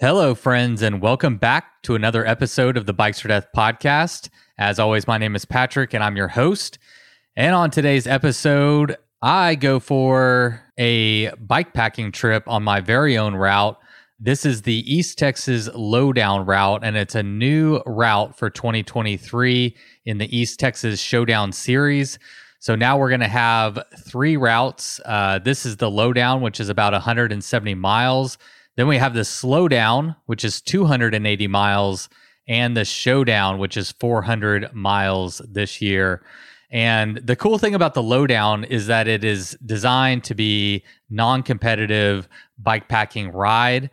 Hello, friends, and welcome back to another episode of the Bikes or Death podcast. As always, my name is Patrick, and I'm your host. And on today's episode, I go for a bike packing trip on my very own route. This is the East Texas Lowdown route, and it's a new route for 2023 in the East Texas Showdown series. So now we're going to have three routes. Uh, this is the Lowdown, which is about 170 miles. Then we have the slowdown, which is 280 miles, and the showdown, which is 400 miles this year. And the cool thing about the lowdown is that it is designed to be non competitive bike packing ride.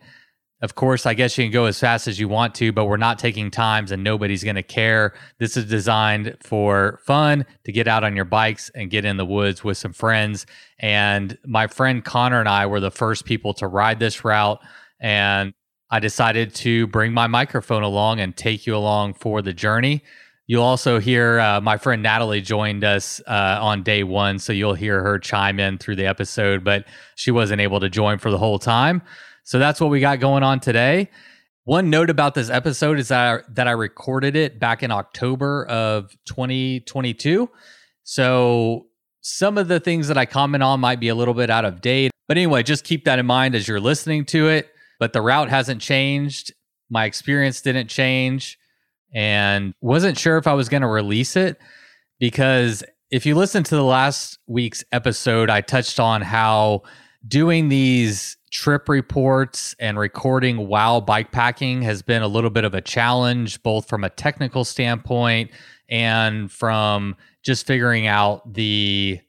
Of course, I guess you can go as fast as you want to, but we're not taking times and nobody's going to care. This is designed for fun to get out on your bikes and get in the woods with some friends. And my friend Connor and I were the first people to ride this route. And I decided to bring my microphone along and take you along for the journey. You'll also hear uh, my friend Natalie joined us uh, on day one, so you'll hear her chime in through the episode, but she wasn't able to join for the whole time. So that's what we got going on today. One note about this episode is that I, that I recorded it back in October of 2022. So some of the things that I comment on might be a little bit out of date. But anyway, just keep that in mind as you're listening to it. But the route hasn't changed. My experience didn't change and wasn't sure if I was going to release it because if you listen to the last week's episode, I touched on how doing these trip reports and recording while bike packing has been a little bit of a challenge, both from a technical standpoint and from just figuring out the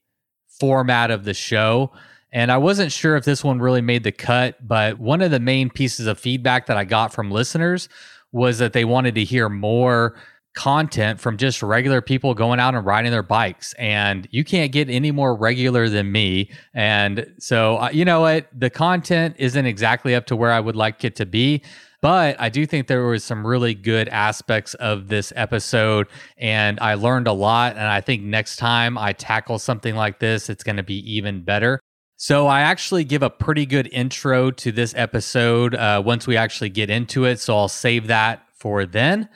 format of the show. And I wasn't sure if this one really made the cut, but one of the main pieces of feedback that I got from listeners was that they wanted to hear more content from just regular people going out and riding their bikes. And you can't get any more regular than me. And so, uh, you know what? The content isn't exactly up to where I would like it to be. But I do think there was some really good aspects of this episode, and I learned a lot. And I think next time I tackle something like this, it's going to be even better. So, I actually give a pretty good intro to this episode uh, once we actually get into it. So, I'll save that for then.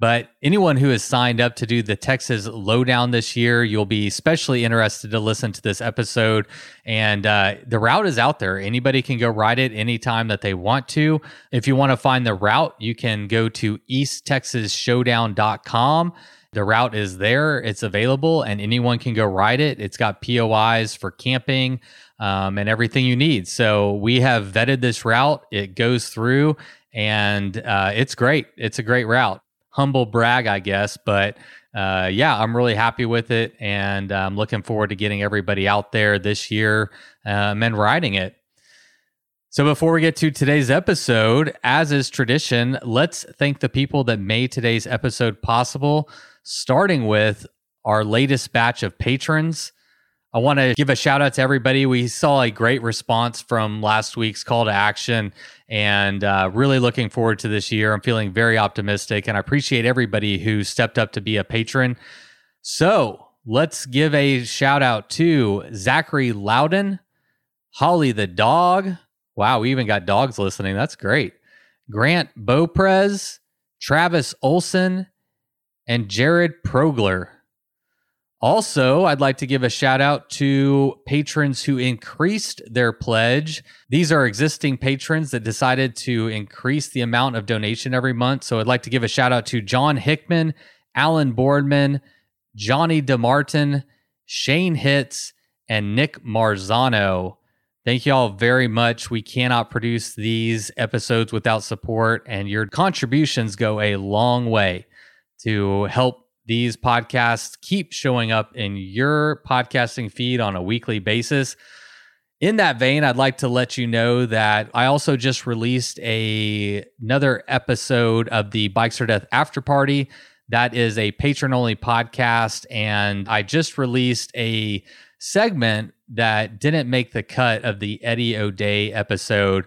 But anyone who has signed up to do the Texas Lowdown this year, you'll be especially interested to listen to this episode. And uh, the route is out there. Anybody can go ride it anytime that they want to. If you want to find the route, you can go to easttexasshowdown.com. The route is there, it's available, and anyone can go ride it. It's got POIs for camping um, and everything you need. So we have vetted this route. It goes through, and uh, it's great. It's a great route. Humble brag, I guess, but uh, yeah, I'm really happy with it, and I'm looking forward to getting everybody out there this year um, and riding it. So, before we get to today's episode, as is tradition, let's thank the people that made today's episode possible, starting with our latest batch of patrons. I want to give a shout out to everybody. We saw a great response from last week's call to action and uh, really looking forward to this year. I'm feeling very optimistic and I appreciate everybody who stepped up to be a patron. So let's give a shout out to Zachary Loudon, Holly the dog. Wow, we even got dogs listening. That's great. Grant Beauprez, Travis Olson, and Jared Progler. Also, I'd like to give a shout out to patrons who increased their pledge. These are existing patrons that decided to increase the amount of donation every month. So I'd like to give a shout out to John Hickman, Alan Boardman, Johnny DeMartin, Shane Hitz, and Nick Marzano. Thank you all very much. We cannot produce these episodes without support, and your contributions go a long way to help these podcasts keep showing up in your podcasting feed on a weekly basis. In that vein, I'd like to let you know that I also just released a another episode of the Bikes or Death After Party. That is a patron only podcast, and I just released a segment that didn't make the cut of the Eddie O'Dea episode.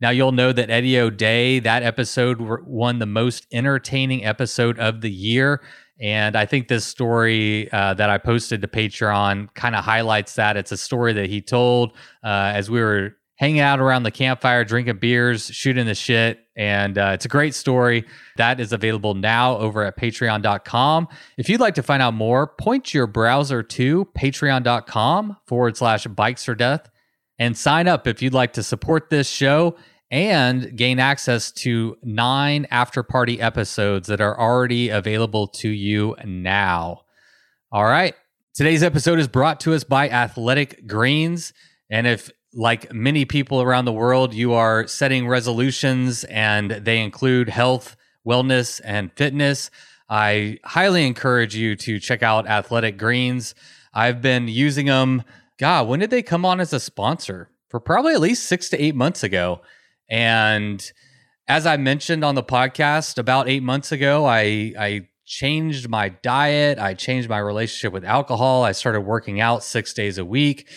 Now you'll know that Eddie O'Dea, that episode won the most entertaining episode of the year. And I think this story uh, that I posted to Patreon kind of highlights that. It's a story that he told uh, as we were hanging out around the campfire, drinking beers, shooting the shit. And uh, it's a great story. That is available now over at patreon.com. If you'd like to find out more, point your browser to patreon.com forward slash bikes or death and sign up if you'd like to support this show and gain access to nine after party episodes that are already available to you now. All right. Today's episode is brought to us by Athletic Greens. And if, like many people around the world, you are setting resolutions and they include health, wellness, and fitness, I highly encourage you to check out Athletic Greens. I've been using them. God, when did they come on as a sponsor? For probably at least six to eight months ago. And as I mentioned on the podcast about eight months ago, I, I changed my diet. I changed my relationship with alcohol. I started working out six days a week.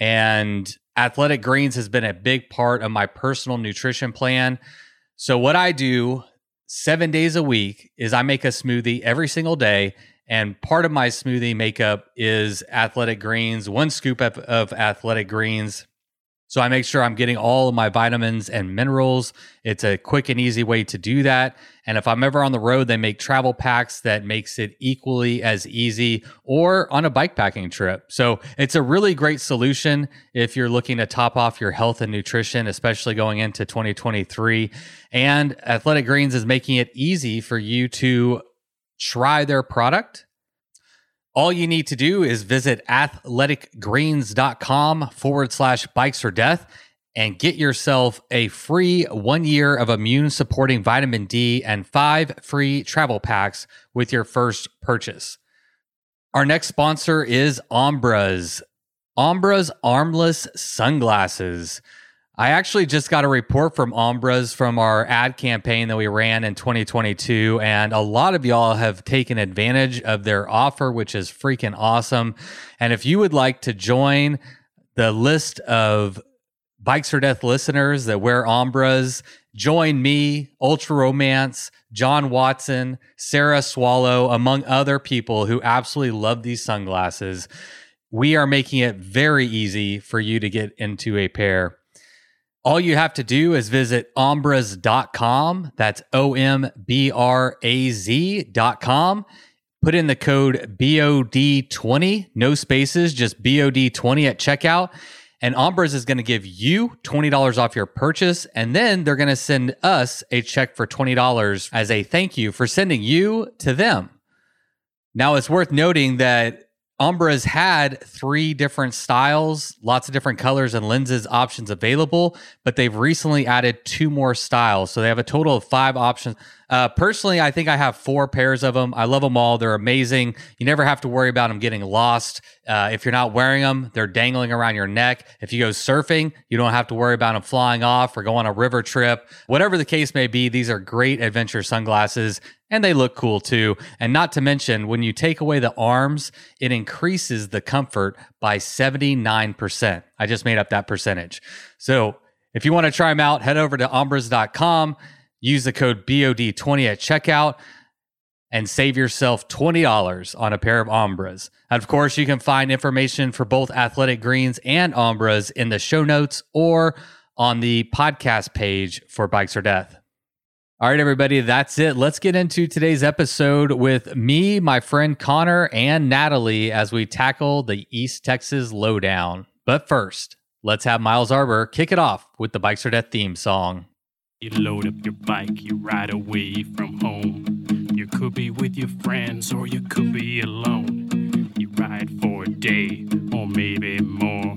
And Athletic Greens has been a big part of my personal nutrition plan. So, what I do seven days a week is I make a smoothie every single day. And part of my smoothie makeup is athletic greens, one scoop of, of athletic greens, so I make sure I'm getting all of my vitamins and minerals. It's a quick and easy way to do that. And if I'm ever on the road, they make travel packs that makes it equally as easy or on a bike packing trip. So it's a really great solution if you're looking to top off your health and nutrition, especially going into 2023. And Athletic Greens is making it easy for you to try their product all you need to do is visit athleticgreens.com forward slash bikes or death and get yourself a free one year of immune supporting vitamin D and five free travel packs with your first purchase. Our next sponsor is Ombraz. Ombraz armless sunglasses. I actually just got a report from Ombraz from our ad campaign that we ran in 2022. And a lot of y'all have taken advantage of their offer, which is freaking awesome. And if you would like to join the list of Bikes or Death listeners that wear Ombraz, join me, Ultra Romance, John Watson, Sarah Swallow, among other people who absolutely love these sunglasses. We are making it very easy for you to get into a pair. All you have to do is visit ombraz.com. That's O M B R A Z.com. Put in the code BOD20, no spaces, just BOD20 at checkout. And Ombraz is going to give you $20 off your purchase. And then they're going to send us a check for $20 as a thank you for sending you to them. Now, it's worth noting that Ombraz had three different styles, lots of different colors and lenses options available, but they've recently added two more styles. So they have a total of five options. Uh, personally, I think I have four pairs of them. I love them all. They're amazing. You never have to worry about them getting lost. Uh, if you're not wearing them, they're dangling around your neck. If you go surfing, you don't have to worry about them flying off or go on a river trip. Whatever the case may be, these are great adventure sunglasses and they look cool too. And not to mention, when you take away the arms, it increases the comfort by 79%. I just made up that percentage. So if you want to try them out, head over to ombraz.com, use the code BOD20 at checkout, and save yourself $20 on a pair of Ombraz. And of course, you can find information for both Athletic Greens and Ombraz in the show notes or on the podcast page for Bikes or Death. All right, everybody, that's it. Let's get into today's episode with me, my friend Connor, and Natalie as we tackle the East Texas Lowdown. But first, let's have Miles Arbor kick it off with the Bikes or Death theme song. You load up your bike, you ride away from home. You could be with your friends or you could be alone. You ride for a day or maybe more.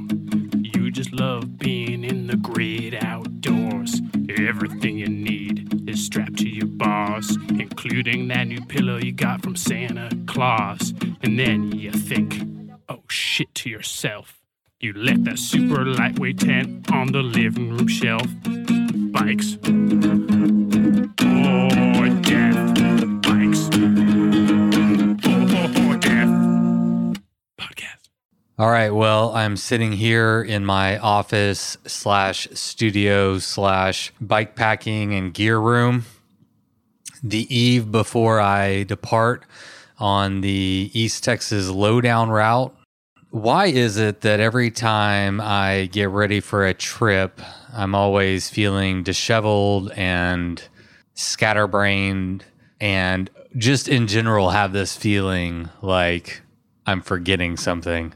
You just love being in the great outdoors. Everything you need is strapped to your bars, including that new pillow you got from Santa Claus. And then you think, oh shit to yourself. You left that super lightweight tent on the living room shelf. Bikes. Or death. Bikes. Or death. Podcast. All right. Well, I'm sitting here in my office slash studio slash bike packing and gear room the eve before I depart on the East Texas lowdown route. Why is it that every time I get ready for a trip, I'm always feeling disheveled and scatterbrained and just in general have this feeling like I'm forgetting something?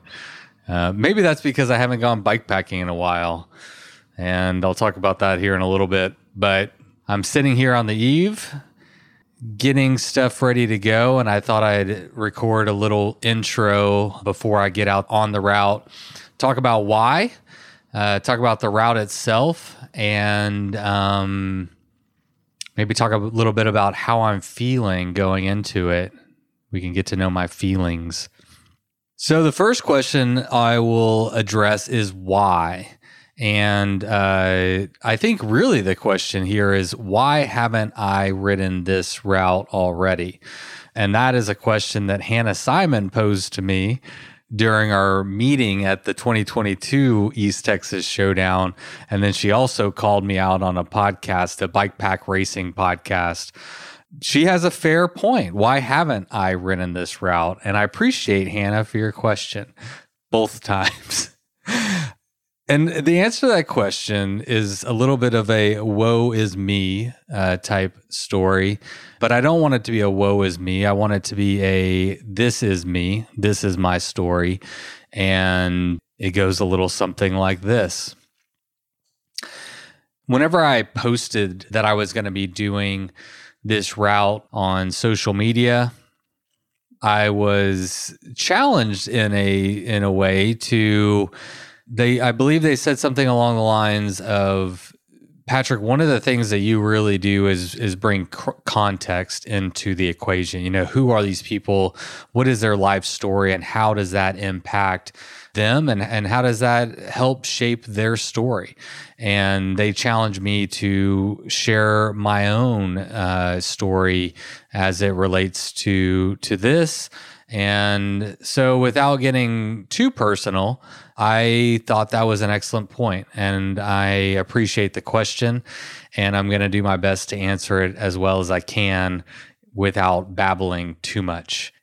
Uh, maybe that's because I haven't gone bikepacking in a while. And I'll talk about that here in a little bit. But I'm sitting here on the eve getting stuff ready to go, and I thought I'd record a little intro before I get out on the route. Talk about why, uh, talk about the route itself, and um, maybe talk a little bit about how I'm feeling going into it. We can get to know my feelings. So, the first question I will address is why. And uh, I think really the question here is why haven't I ridden this route already? And that is a question that Hannah Simon posed to me during our meeting at the 2022 East Texas Showdown. And then she also called me out on a podcast, a bike pack racing podcast. She has a fair point. Why haven't I ridden this route? And I appreciate Hannah for your question both times. And the answer to that question is a little bit of a woe is me uh, type story, but I don't want it to be a woe is me. I want it to be a this is me, this is my story. And it goes a little something like this. Whenever I posted that I was going to be doing this route on social media, I was challenged in a in a way to they I believe they said something along the lines of Patrick, one of the things that you really do is is bring context into the equation. You know, who are these people? What is their life story, and how does that impact them, and and how does that help shape their story? And they challenged me to share my own uh, story as it relates to to this. And so, without getting too personal, I thought that was an excellent point, and I appreciate the question. And I'm going to do my best to answer it as well as I can without babbling too much.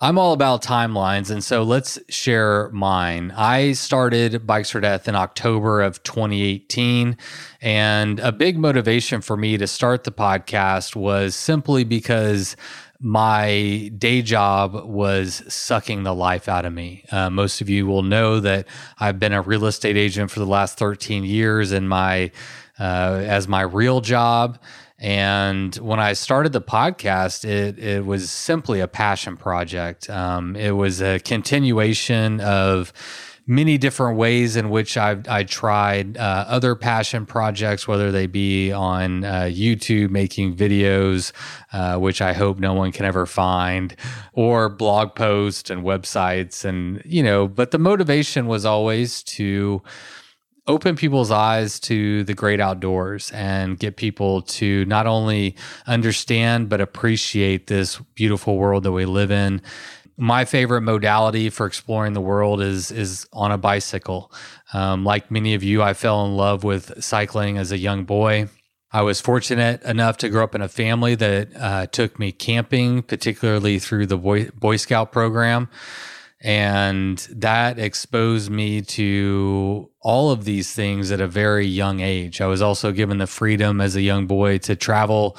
I'm all about timelines, and so let's share mine. I started Bikes or Death in October of 2018, and a big motivation for me to start the podcast was simply because my day job was sucking the life out of me. Uh, most of you will know that I've been a real estate agent for the last 13 years in my uh, as my real job. And when I started the podcast, it it was simply a passion project. Um, it was a continuation of many different ways in which I've I tried uh, other passion projects, whether they be on uh, YouTube making videos, uh, which I hope no one can ever find, or blog posts and websites, and you know. But the motivation was always to open people's eyes to the great outdoors and get people to not only understand but appreciate this beautiful world that we live in my favorite modality for exploring the world is is on a bicycle. Um, like many of you, I fell in love with cycling as a young boy. I was fortunate enough to grow up in a family that uh, took me camping, particularly through the Boy, Boy Scout program. And that exposed me to all of these things at a very young age. I was also given the freedom as a young boy to travel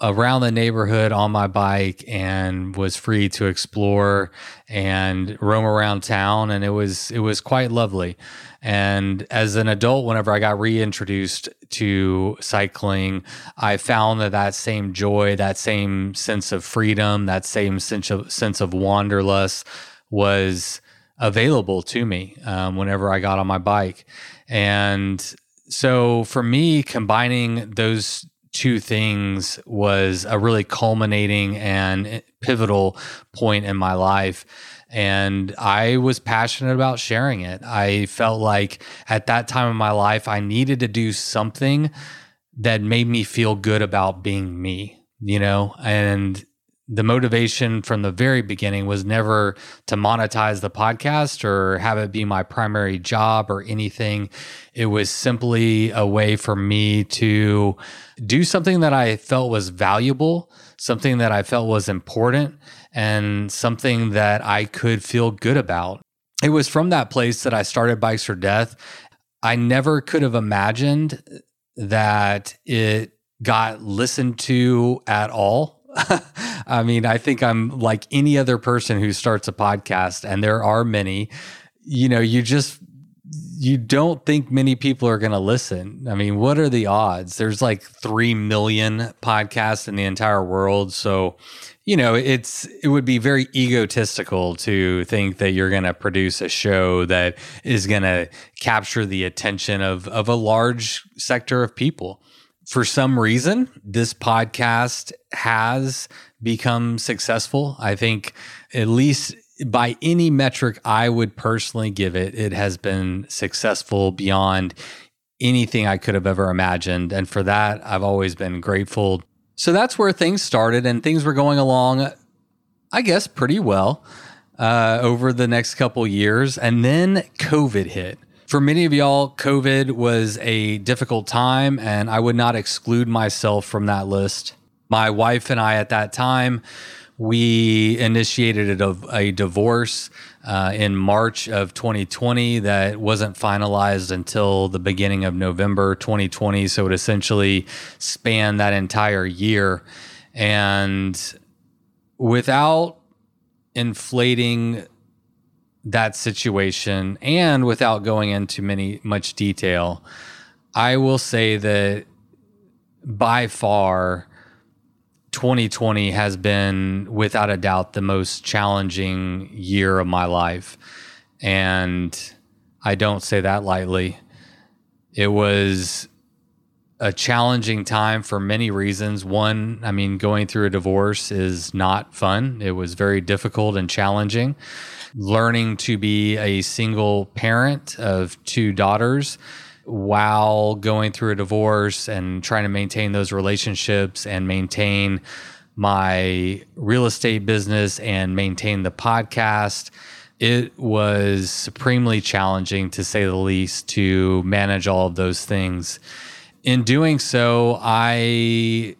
around the neighborhood on my bike and was free to explore and roam around town and it was it was quite lovely. And as an adult whenever I got reintroduced to cycling, I found that that same joy, that same sense of freedom, that same sense of sense of wanderlust was available to me um, whenever I got on my bike. And so for me, combining those two things was a really culminating and pivotal point in my life. And I was passionate about sharing it. I felt like at that time in my life, I needed to do something that made me feel good about being me, you know? And the motivation from the very beginning was never to monetize the podcast or have it be my primary job or anything. It was simply a way for me to do something that I felt was valuable, something that I felt was important, and something that I could feel good about. it was from that place that I started Bikes or Death. I never could have imagined that it got listened to at all. I mean, I think I'm like any other person who starts a podcast, and there are many. You know, you just you don't think many people are going to listen. I mean, what are the odds? There's like 3 million podcasts in the entire world. So, you know, it's it would be very egotistical to think that you're going to produce a show that is going to capture the attention of of a large sector of people. For some reason, this podcast has become successful. I think at least by any metric I would personally give it, it has been successful beyond anything I could have ever imagined. And for that, I've always been grateful. So that's where things started, and things were going along, I guess, pretty well uh, over the next couple years. And then COVID hit. For many of y'all, COVID was a difficult time, and I would not exclude myself from that list. My wife and I at that time, we initiated a, a divorce uh, in March of 2020 that wasn't finalized until the beginning of November 2020. So it essentially spanned that entire year. And without inflating that situation and without going into many much detail, I will say that by far 2020 has been without a doubt the most challenging year of my life. And I don't say that lightly. It was a challenging time for many reasons. One, I mean, going through a divorce is not fun, it was very difficult and challenging. Learning to be a single parent of two daughters while going through a divorce and trying to maintain those relationships and maintain my real estate business and maintain the podcast. It was supremely challenging, to say the least, to manage all of those things. In doing so, I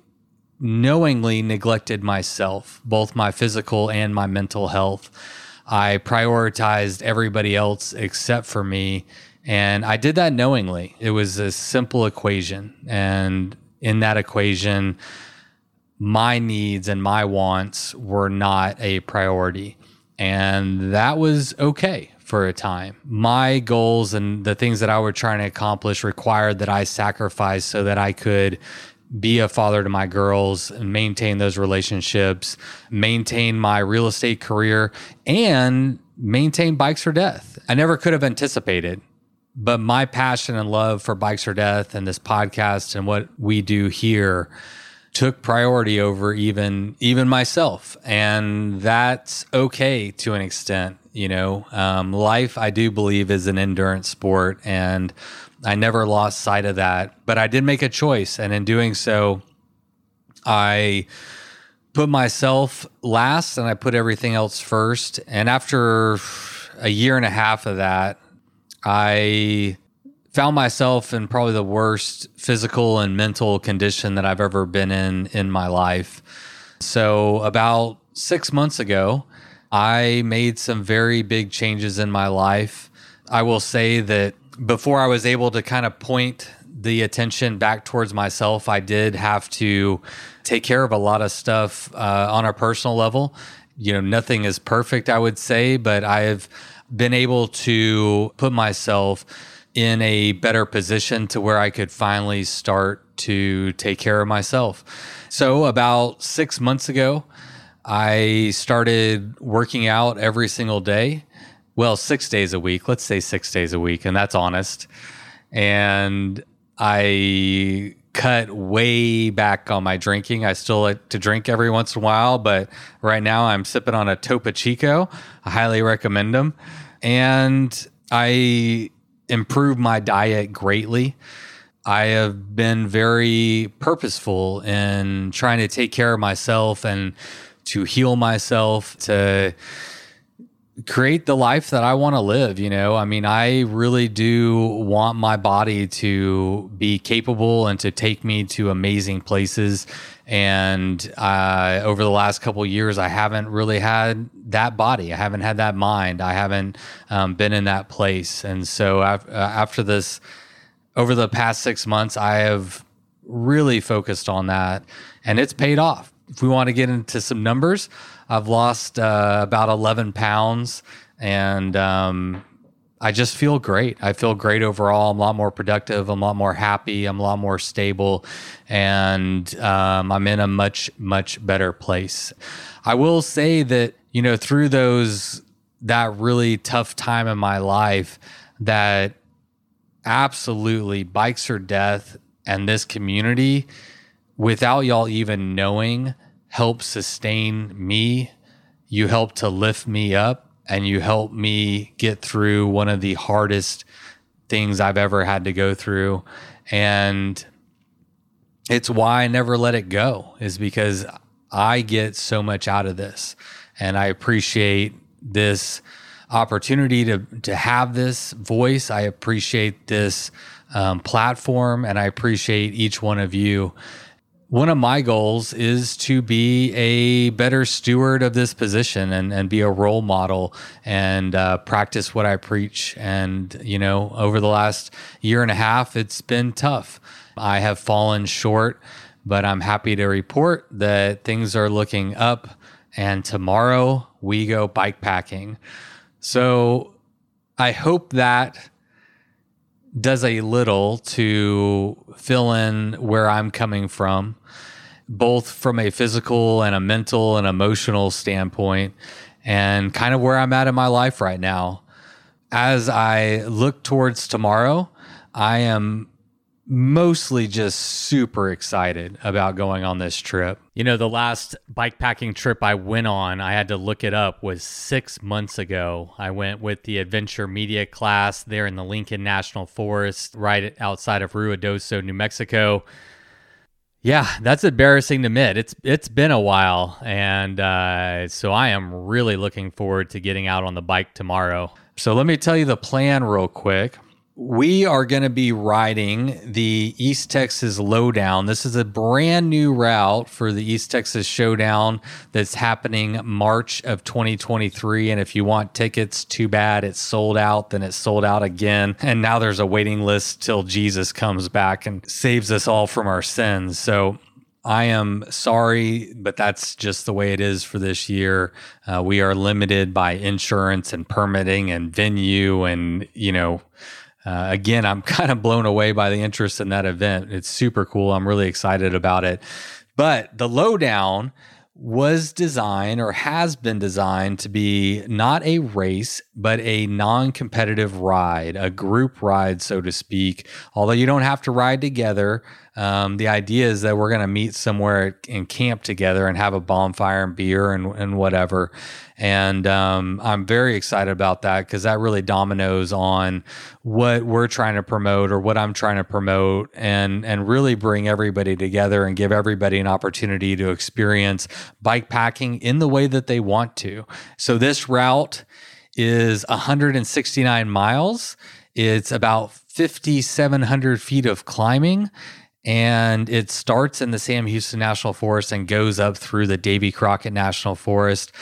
knowingly neglected myself, both my physical and my mental health. I prioritized everybody else except for me and I did that knowingly. It was a simple equation. And in that equation, my needs and my wants were not a priority. And that was okay for a time. My goals and the things that I were trying to accomplish required that I sacrifice so that I could be a father to my girls and maintain those relationships, maintain my real estate career, and maintain bikes or death. I never could have anticipated but my passion and love for Bikes or Death and this podcast and what we do here took priority over even even myself and that's okay to an extent you know um, life i do believe is an endurance sport and i never lost sight of that but i did make a choice and in doing so i put myself last and i put everything else first and after a year and a half of that I found myself in probably the worst physical and mental condition that I've ever been in in my life. So, about six months ago, I made some very big changes in my life. I will say that before I was able to kind of point the attention back towards myself, I did have to take care of a lot of stuff uh, on a personal level. You know, nothing is perfect, I would say, but I've been able to put myself in a better position to where I could finally start to take care of myself. So, about six months ago, I started working out every single day. Well, six days a week. Let's say six days a week, and that's honest. And I cut way back on my drinking. I still like to drink every once in a while, but right now I'm sipping on a Topo Chico. I highly recommend them and I improved my diet greatly. I have been very purposeful in trying to take care of myself and to heal myself, to create the life that I want to live. You know, I mean, I really do want my body to be capable and to take me to amazing places. And uh, over the last couple years, I haven't really had that body. I haven't had that mind. I haven't um, been in that place. And so uh, after this, over the past six months, I have really focused on that, and it's paid off. If we want to get into some numbers, I've lost uh, about 11 pounds and um, I just feel great. I feel great overall. I'm a lot more productive. I'm a lot more happy. I'm a lot more stable. And um, I'm in a much, much better place. I will say that, you know, through those, that really tough time in my life, that absolutely bikes or death and this community, without y'all even knowing, help sustain me. You help to lift me up and you help me get through one of the hardest things I've ever had to go through. And it's why I never let it go, is because I get so much out of this. And I appreciate this opportunity to, to have this voice. I appreciate this um, platform and I appreciate each one of you one of my goals is to be a better steward of this position and, and be a role model and uh, practice what I preach. And, you know, over the last year and a half, it's been tough. I have fallen short, but I'm happy to report that things are looking up. And tomorrow we go bike packing. So I hope that does a little to fill in where I'm coming from, both from a physical and a mental and emotional standpoint, and kind of where I'm at in my life right now. As I look towards tomorrow, I am mostly just super excited about going on this trip. You know, the last bike packing trip I went on, I had to look it up, was six months ago. I went with the adventure media class there in the Lincoln National Forest, right outside of Ruidoso, New Mexico. Yeah, that's embarrassing to admit. It's it's been a while, and uh, so I am really looking forward to getting out on the bike tomorrow. So let me tell you the plan real quick we are going to be riding the East Texas Lowdown. This is a brand new route for the East Texas Showdown that's happening March of 2023. And if you want tickets, too bad it's sold out. Then it's sold out again. And now there's a waiting list till Jesus comes back and saves us all from our sins. So I am sorry, but that's just the way it is for this year. Uh, we are limited by insurance and permitting and venue and, you know, uh, again, I'm kind of blown away by the interest in that event. It's super cool. I'm really excited about it. But the lowdown was designed or has been designed to be not a race, but a non competitive ride, a group ride, so to speak. Although you don't have to ride together, um, the idea is that we're going to meet somewhere and camp together and have a bonfire and beer and, and whatever. And um, I'm very excited about that because that really dominoes on what we're trying to promote or what I'm trying to promote and, and really bring everybody together and give everybody an opportunity to experience bike packing in the way that they want to. So this route is 169 miles. It's about 5,700 feet of climbing and it starts in the Sam Houston National Forest and goes up through the Davy Crockett National Forest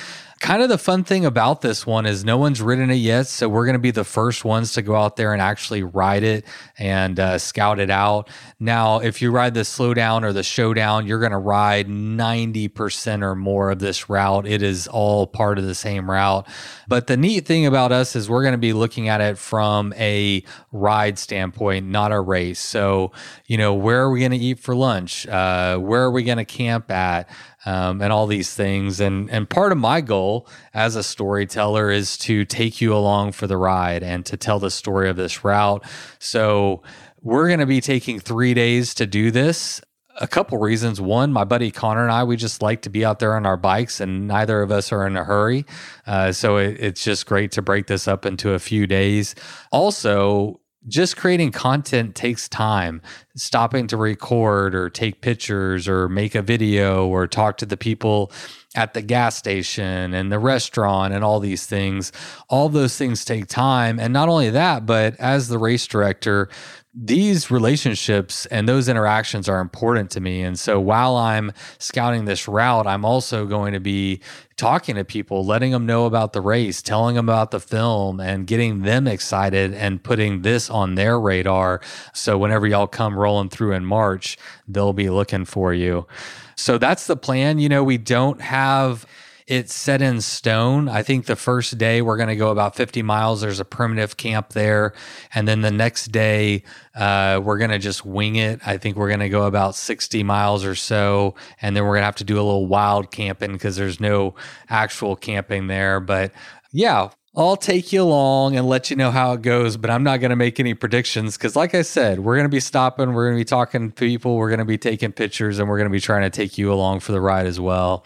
kind of the fun thing about this one is no one's ridden it yet. So we're going to be the first ones to go out there and actually ride it and uh, scout it out. Now, if you ride the slowdown or the showdown, you're going to ride 90% or more of this route. It is all part of the same route. But the neat thing about us is we're going to be looking at it from a ride standpoint, not a race. So, you know, where are we going to eat for lunch? Uh, where are we going to camp at? Um, and all these things. And and part of my goal as a storyteller is to take you along for the ride and to tell the story of this route. So we're going to be taking three days to do this. A couple reasons. One, my buddy Connor and I, we just like to be out there on our bikes, and neither of us are in a hurry. Uh, so it, it's just great to break this up into a few days. Also, just creating content takes time. Stopping to record or take pictures or make a video or talk to the people at the gas station and the restaurant and all these things. All those things take time. And not only that, but as the race director, these relationships and those interactions are important to me. And so while I'm scouting this route, I'm also going to be talking to people, letting them know about the race, telling them about the film, and getting them excited and putting this on their radar. So whenever y'all come rolling through in March, they'll be looking for you. So that's the plan. You know, we don't have it's set in stone. I think the first day we're going to go about 50 miles. There's a primitive camp there. And then the next day, uh, we're going to just wing it. I think we're going to go about 60 miles or so. And then we're going to have to do a little wild camping because there's no actual camping there. But yeah, I'll take you along and let you know how it goes, but I'm not going to make any predictions because, like I said, we're going to be stopping, we're going to be talking to people, we're going to be taking pictures, and we're going to be trying to take you along for the ride as well.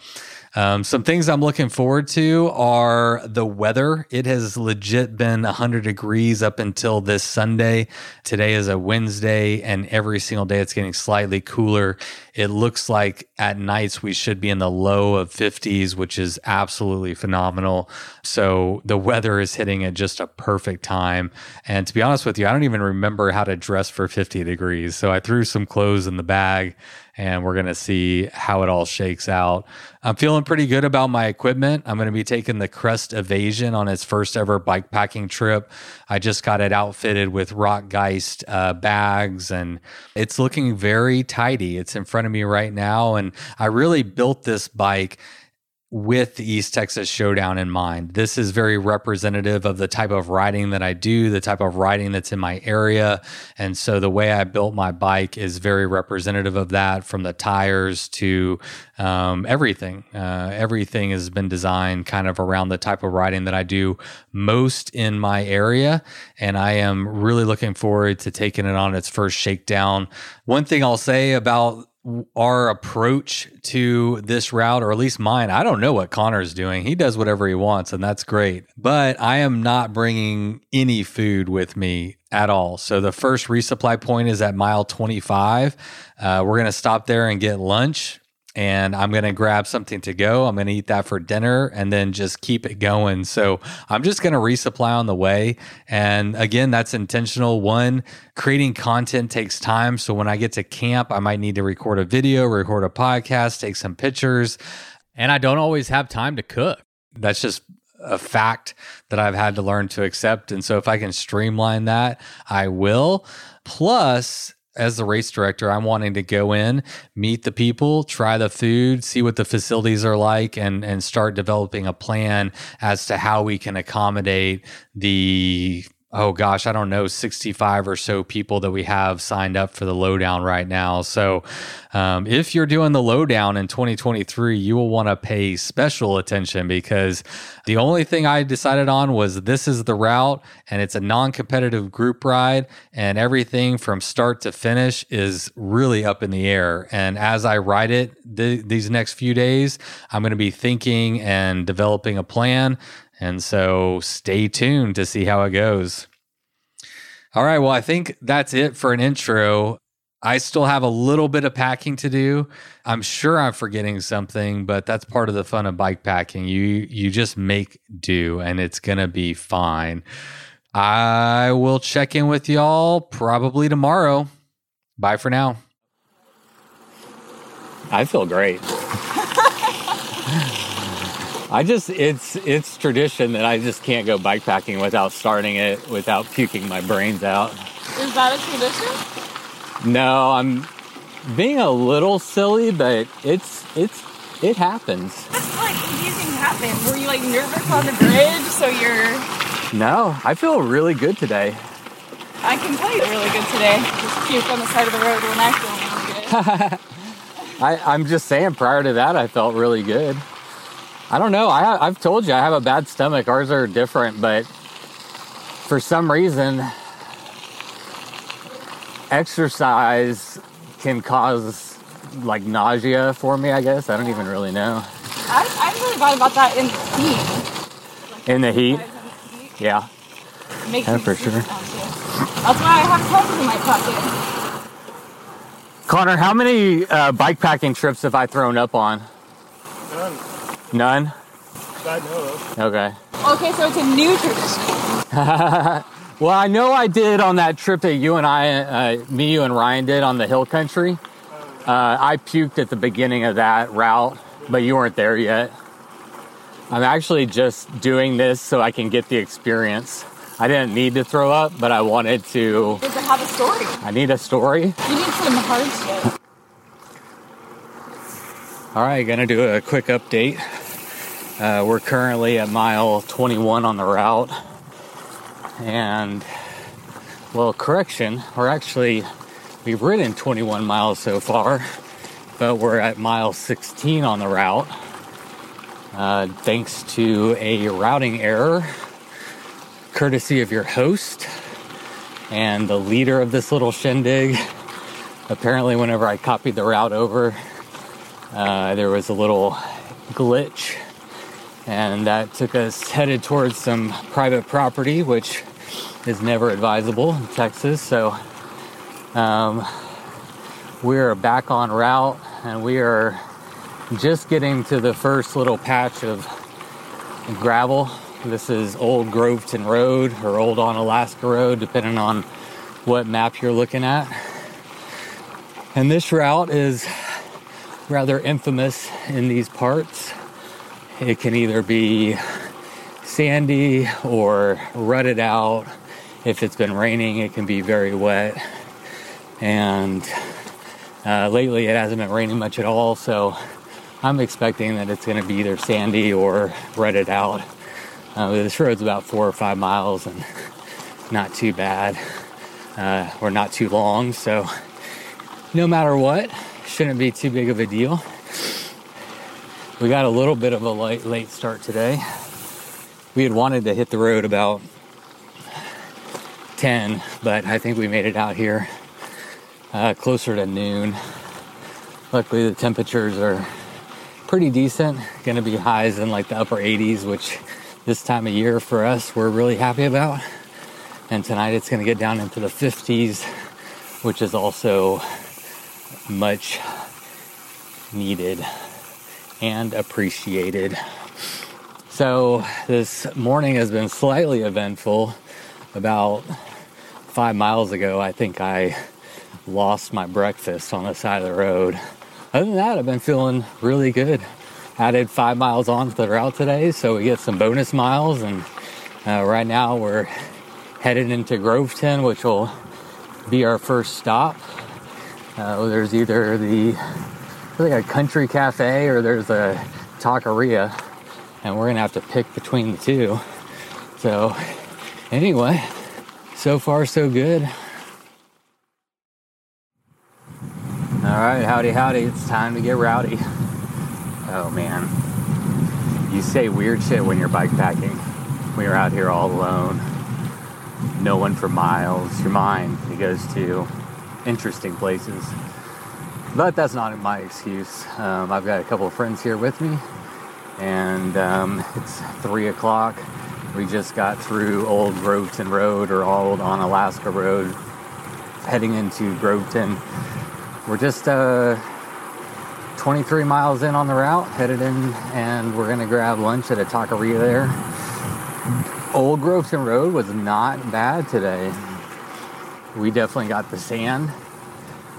Um, some things I'm looking forward to are the weather. It has legit been 100 degrees up until this Sunday. Today is a Wednesday, and every single day it's getting slightly cooler. It looks like at nights we should be in the low of 50s, which is absolutely phenomenal. So the weather is hitting at just a perfect time. And to be honest with you, I don't even remember how to dress for 50 degrees. So I threw some clothes in the bag and we're going to see how it all shakes out. I'm feeling pretty good about my equipment. I'm going to be taking the Crust Evasion on its first ever bike packing trip. I just got it outfitted with Rockgeist uh, bags and it's looking very tidy. It's in front of me right now. And I really built this bike with the East Texas Showdown in mind. This is very representative of the type of riding that I do, the type of riding that's in my area. And so the way I built my bike is very representative of that from the tires to um, everything. Uh, everything has been designed kind of around the type of riding that I do most in my area. And I am really looking forward to taking it on its first shakedown. One thing I'll say about our approach to this route, or at least mine, I don't know what Connor's doing. He does whatever he wants, and that's great. But I am not bringing any food with me at all. So the first resupply point is at mile 25. Uh, we're going to stop there and get lunch and I'm going to grab something to go. I'm going to eat that for dinner and then just keep it going. So I'm just going to resupply on the way. And again, that's intentional. One, creating content takes time. So when I get to camp, I might need to record a video, record a podcast, take some pictures. And I don't always have time to cook. That's just a fact that I've had to learn to accept. And so if I can streamline that, I will. Plus, as the race director, I'm wanting to go in, meet the people, try the food, see what the facilities are like, and and start developing a plan as to how we can accommodate the oh gosh, I don't know, 65 or so people that we have signed up for the lowdown right now. So, um, if you're doing the lowdown in 2023, you will want to pay special attention because the only thing I decided on was this is the route and it's a non competitive group ride, and everything from start to finish is really up in the air. And as I ride it th- these next few days, I'm going to be thinking and developing a plan and so stay tuned to see how it goes. All right. Well, I think that's it for an intro. I still have a little bit of packing to do. I'm sure I'm forgetting something, but that's part of the fun of bike packing. You you just make do and it's going to be fine. I will check in with y'all probably tomorrow. Bye for now. I feel great. I just it's it's tradition that I just can't go bikepacking without starting it without puking my brains out. Is that a tradition? No, I'm being a little silly, but it's it's it happens. What's like amazing happen? Were you like nervous on the bridge? So you're No, I feel really good today. I can tell you're really good today. Just puke on the side of the road when I feel really good. I, I'm just saying prior to that I felt really good. I don't know. I, I've told you I have a bad stomach. Ours are different, but for some reason, exercise can cause like nausea for me. I guess I don't even really know. I, I'm really bad about that in the heat. In the heat, in the heat yeah. makes Yeah, me for sure. nauseous. That's why I have a in my pocket. Connor, how many uh, bike packing trips have I thrown up on? None. None? I know. Okay. Okay, so it's a new tradition. Well, I know I did on that trip that you and I, uh, me, you, and Ryan did on the hill country. Uh, I puked at the beginning of that route, but you weren't there yet. I'm actually just doing this so I can get the experience. I didn't need to throw up, but I wanted to. Does it have a story? I need a story. You need some hard shit. All right, gonna do a quick update. Uh, we're currently at mile 21 on the route. And, well, correction, we're actually, we've ridden 21 miles so far, but we're at mile 16 on the route. Uh, thanks to a routing error, courtesy of your host and the leader of this little shindig. Apparently, whenever I copied the route over, uh, there was a little glitch, and that took us headed towards some private property, which is never advisable in Texas. So um, we're back on route, and we are just getting to the first little patch of gravel. This is Old Groveton Road or Old Onalaska Road, depending on what map you're looking at. And this route is rather infamous in these parts. It can either be sandy or rutted out. If it's been raining, it can be very wet. And uh, lately, it hasn't been raining much at all, so I'm expecting that it's going to be either sandy or rutted out. Uh, this road's about four or five miles and not too bad, uh, or not too long, so no matter what, shouldn't be too big of a deal. We got a little bit of a late, late start today. We had wanted to hit the road about 10, but I think we made it out here uh, closer to noon. Luckily, the temperatures are pretty decent. Going to be highs in like the upper 80s, which this time of year for us we're really happy about. And tonight it's going to get down into the 50s, which is also much needed and appreciated. So, this morning has been slightly eventful. About five miles ago, I think I lost my breakfast on the side of the road. Other than that, I've been feeling really good. Added five miles on to the route today, so we get some bonus miles. And uh, right now, we're headed into Groveton, which will be our first stop. Uh, there's either the like a country cafe or there's a taqueria, and we're gonna have to pick between the two. So, anyway, so far so good. All right, howdy, howdy. It's time to get rowdy. Oh man, you say weird shit when you're bike packing. We are out here all alone, no one for miles. Your mind it goes to interesting places. But that's not my excuse. Um, I've got a couple of friends here with me, and um, it's three o'clock. We just got through Old Groveton Road or Old Onalaska Road, heading into Groveton. We're just uh, 23 miles in on the route, headed in, and we're gonna grab lunch at a taqueria there. Old Groveton Road was not bad today. We definitely got the sand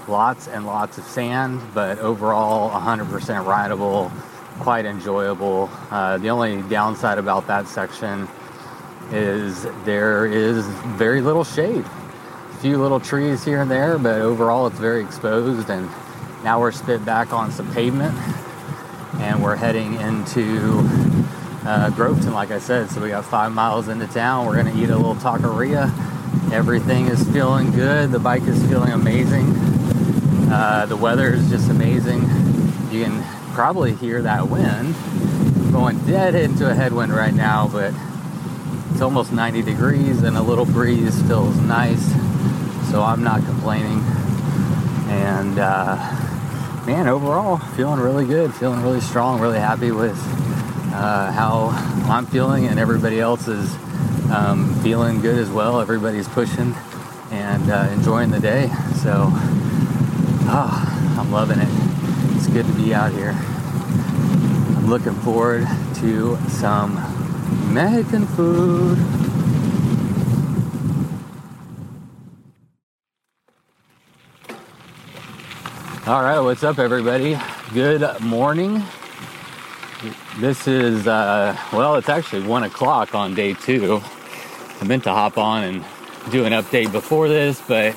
lots and lots of sand, but overall 100% rideable, quite enjoyable. Uh, the only downside about that section is there is very little shade. A few little trees here and there, but overall it's very exposed. And now we're spit back on some pavement and we're heading into uh, Groveton, like I said. So we got five miles into town. We're going to eat a little taqueria. Everything is feeling good. The bike is feeling amazing. Uh, the weather is just amazing. You can probably hear that wind going dead into a headwind right now, but it's almost 90 degrees and a little breeze feels nice, so I'm not complaining. And uh, man, overall, feeling really good, feeling really strong, really happy with uh, how I'm feeling, and everybody else is um, feeling good as well. Everybody's pushing and uh, enjoying the day. So, oh, I'm loving it. It's good to be out here. I'm looking forward to some Mexican food. All right, what's up, everybody? Good morning. This is, uh, well, it's actually one o'clock on day two. I meant to hop on and do an update before this, but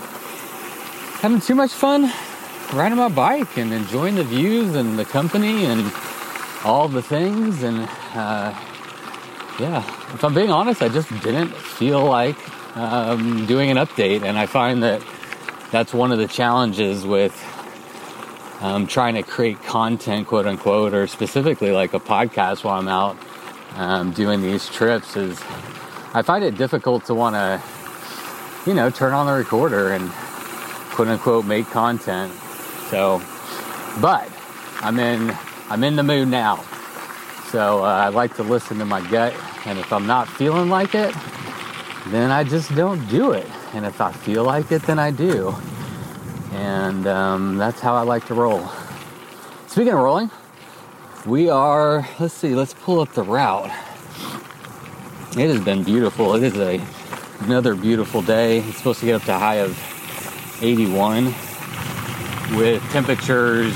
having too much fun riding my bike and enjoying the views and the company and all the things. And uh, yeah, if I'm being honest, I just didn't feel like um, doing an update. And I find that that's one of the challenges with um, trying to create content, quote unquote, or specifically like a podcast while I'm out um, doing these trips is I find it difficult to want to, you know, turn on the recorder and quote unquote make content. So, but I'm in I'm in the mood now. So uh, I like to listen to my gut, and if I'm not feeling like it, then I just don't do it. And if I feel like it, then I do. And um, that's how I like to roll. Speaking of rolling, we are, let's see, let's pull up the route. It has been beautiful. It is a another beautiful day. It's supposed to get up to a high of 81 with temperatures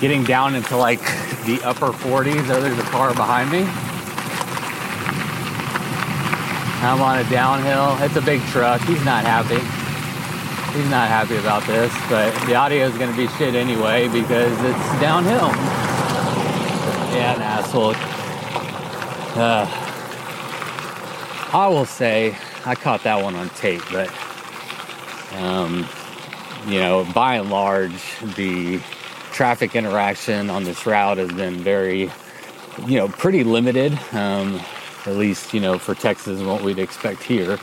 getting down into like the upper 40s. Oh, there's a car behind me. I'm on a downhill. It's a big truck. He's not happy. He's not happy about this, but the audio is going to be shit anyway because it's downhill. Yeah, an asshole. Uh, I will say I caught that one on tape, but um, you know, by and large, the traffic interaction on this route has been very, you know, pretty limited. Um, at least, you know, for Texas, what we'd expect here.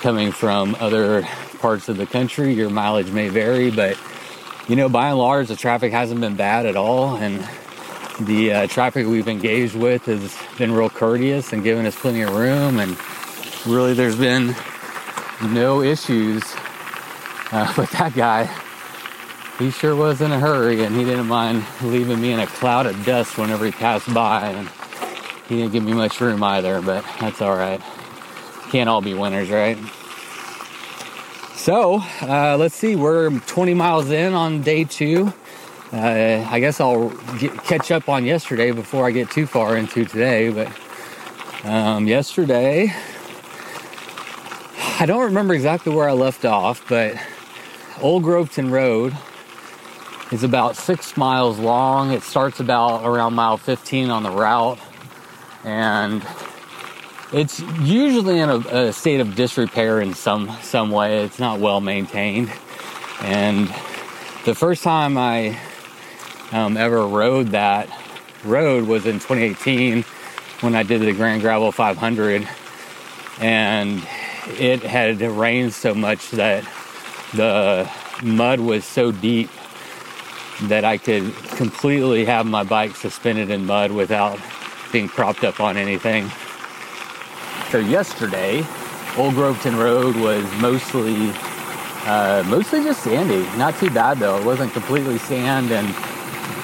Coming from other parts of the country, your mileage may vary, but you know, by and large, the traffic hasn't been bad at all, and the uh, traffic we've engaged with has been real courteous and given us plenty of room, and really, there's been no issues uh, with that guy. He sure was in a hurry, and he didn't mind leaving me in a cloud of dust whenever he passed by, and he didn't give me much room either, but that's all right. Can't all be winners, right? So, uh, let's see, we're 20 miles in on day two. Uh, I guess I'll get, catch up on yesterday before I get too far into today. But um, yesterday, I don't remember exactly where I left off, but Old Groveton Road is about six miles long. It starts about around mile 15 on the route, and it's usually in a, a, state of disrepair in some some way. It's not well maintained, and the first time I um, ever rode that road was in 2018 when I did the Grand Gravel 500, and it had rained so much that the mud was so deep that I could completely have my bike suspended in mud without being propped up on anything. So yesterday, Old Groveton Road was mostly uh, mostly just sandy. Not too bad though. It wasn't completely sand and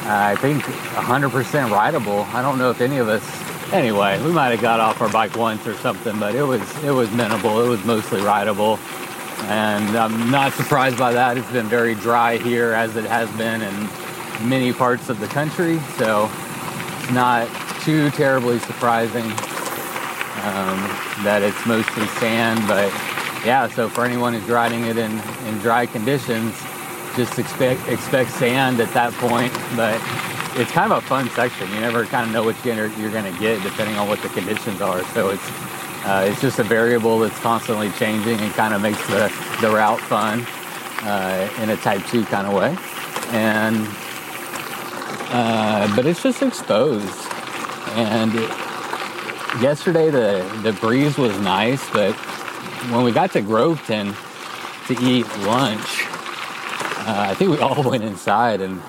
uh, I think 100% rideable. I don't know if any of us. Anyway, we might have got off our bike once or something, but it was it was minimal. It was mostly rideable, and I'm not surprised by that. It's been very dry here as it has been in many parts of the country, so it's not too terribly surprising um, that it's mostly sand, but yeah, so for anyone who's riding it in, in dry conditions, just expect expect sand at that point. But it's kind of a fun section. You never kind of know what you're, you're going to get depending on what the conditions are. So it's uh, it's just a variable that's constantly changing and kind of makes the, the route fun uh, in a type 2 kind of way. And uh, but it's just exposed. And it, yesterday the the breeze was nice, but when we got to Groveton to eat lunch, uh, I think we all went inside and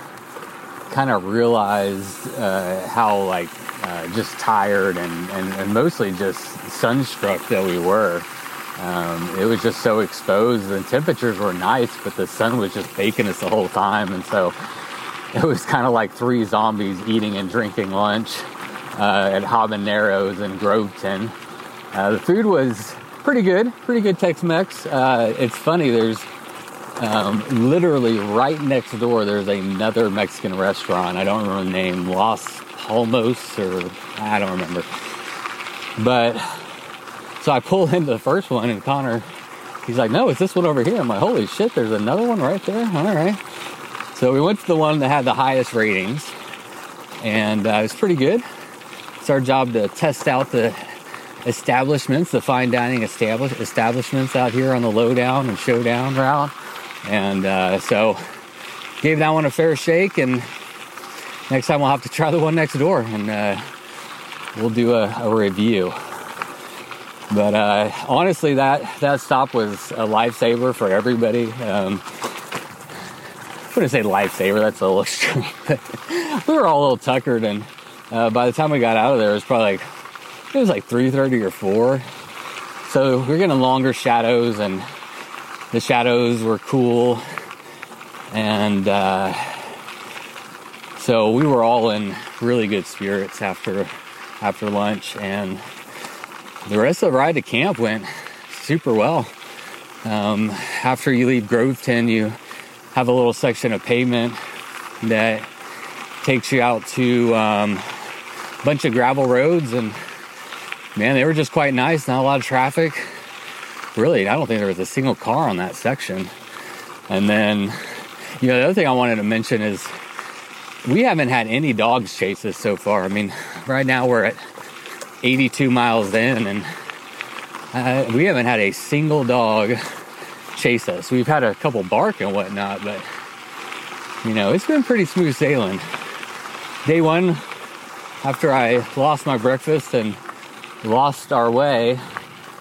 kind of realized uh, how like uh, just tired and, and, and, mostly just sunstruck that we were. um, it was just so exposed. The temperatures were nice, but the sun was just baking us the whole time. And so it was kind of like three zombies eating and drinking lunch uh, at Habaneros in Groveton. Uh, the food was pretty good, pretty good Tex Mex. Uh, it's funny, there's um, literally right next door, there's another Mexican restaurant. I don't remember the name, Los Palmos, or I don't remember. But so I pull into the first one, and Connor, he's like, No, it's this one over here. I'm like, Holy shit, there's another one right there. All right. So we went to the one that had the highest ratings, and uh, it was pretty good. It's our job to test out the establishments, the fine dining establish- establishments out here on the lowdown and showdown route. And uh, so gave that one a fair shake, and next time we'll have to try the one next door, and uh, we'll do a, a review. But uh, honestly, that that stop was a lifesaver for everybody. Um, I wouldn't say lifesaver; that's a little extreme. We were all a little tuckered, and uh, by the time we got out of there, it was probably like it was like three thirty or four. So we are getting longer shadows, and the shadows were cool, and uh, so we were all in really good spirits after after lunch, and the rest of the ride to camp went super well. Um, after you leave Groveton, you have a little section of pavement that takes you out to um, a bunch of gravel roads, and man, they were just quite nice. Not a lot of traffic. Really, I don't think there was a single car on that section. And then, you know, the other thing I wanted to mention is we haven't had any dogs chase us so far. I mean, right now we're at 82 miles in, and uh, we haven't had a single dog chase us. We've had a couple bark and whatnot, but you know, it's been pretty smooth sailing. Day one, after I lost my breakfast and lost our way,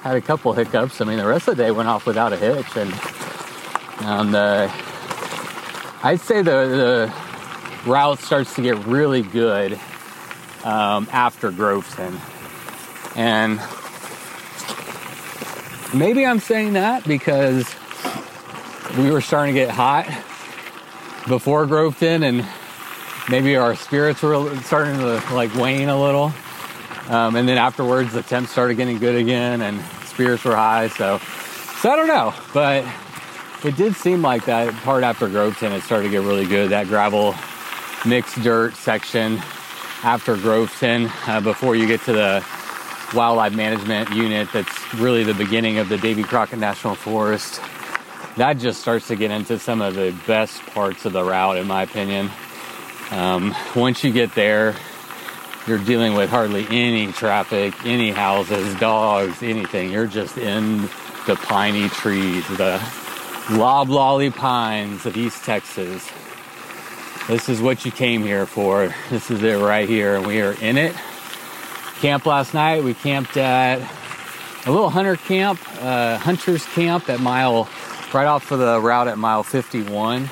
had a couple hiccups. I mean, the rest of the day went off without a hitch, and and uh, I'd say the the route starts to get really good um, after Groveton. And maybe I'm saying that because we were starting to get hot before Groveton and maybe our spirits were starting to like wane a little. Um, and then afterwards, the temps started getting good again and spirits were high. So, so I don't know, but it did seem like that part after Groveton, it started to get really good. That gravel mixed dirt section after Groveton, uh, before you get to the wildlife management unit that's really the beginning of the Davy Crockett National Forest. That just starts to get into some of the best parts of the route, in my opinion. Um, once you get there, you're dealing with hardly any traffic, any houses, dogs, anything. You're just in the piney trees, the loblolly pines of East Texas. This is what you came here for. This is it right here, and we are in it camp last night. We camped at a little hunter camp, uh, hunter's camp at mile, right off of the route at mile 51.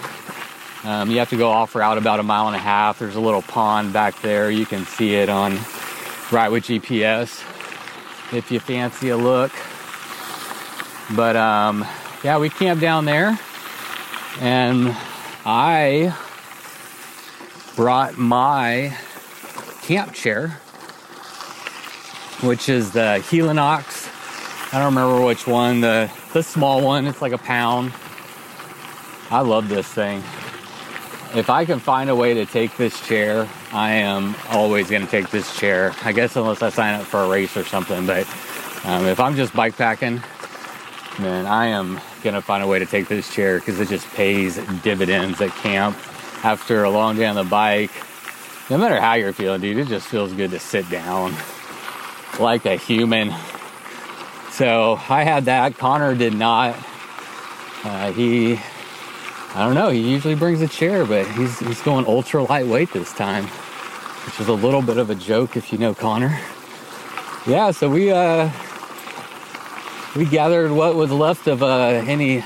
Um, you have to go off route about a mile and a half. There's a little pond back there. You can see it on right with GPS if you fancy a look. But um, yeah, we camped down there and I brought my camp chair which is the Helinox. I don't remember which one, the, the small one, it's like a pound. I love this thing. If I can find a way to take this chair, I am always going to take this chair. I guess unless I sign up for a race or something, but um, if I'm just bike packing, then I am going to find a way to take this chair because it just pays dividends at camp. After a long day on the bike, no matter how you're feeling, dude, it just feels good to sit down like a human. So I had that. Connor did not. Uh, he, I don't know. He usually brings a chair, but he's he's going ultra lightweight this time, which is a little bit of a joke if you know Connor. Yeah. So we uh, we gathered what was left of uh, any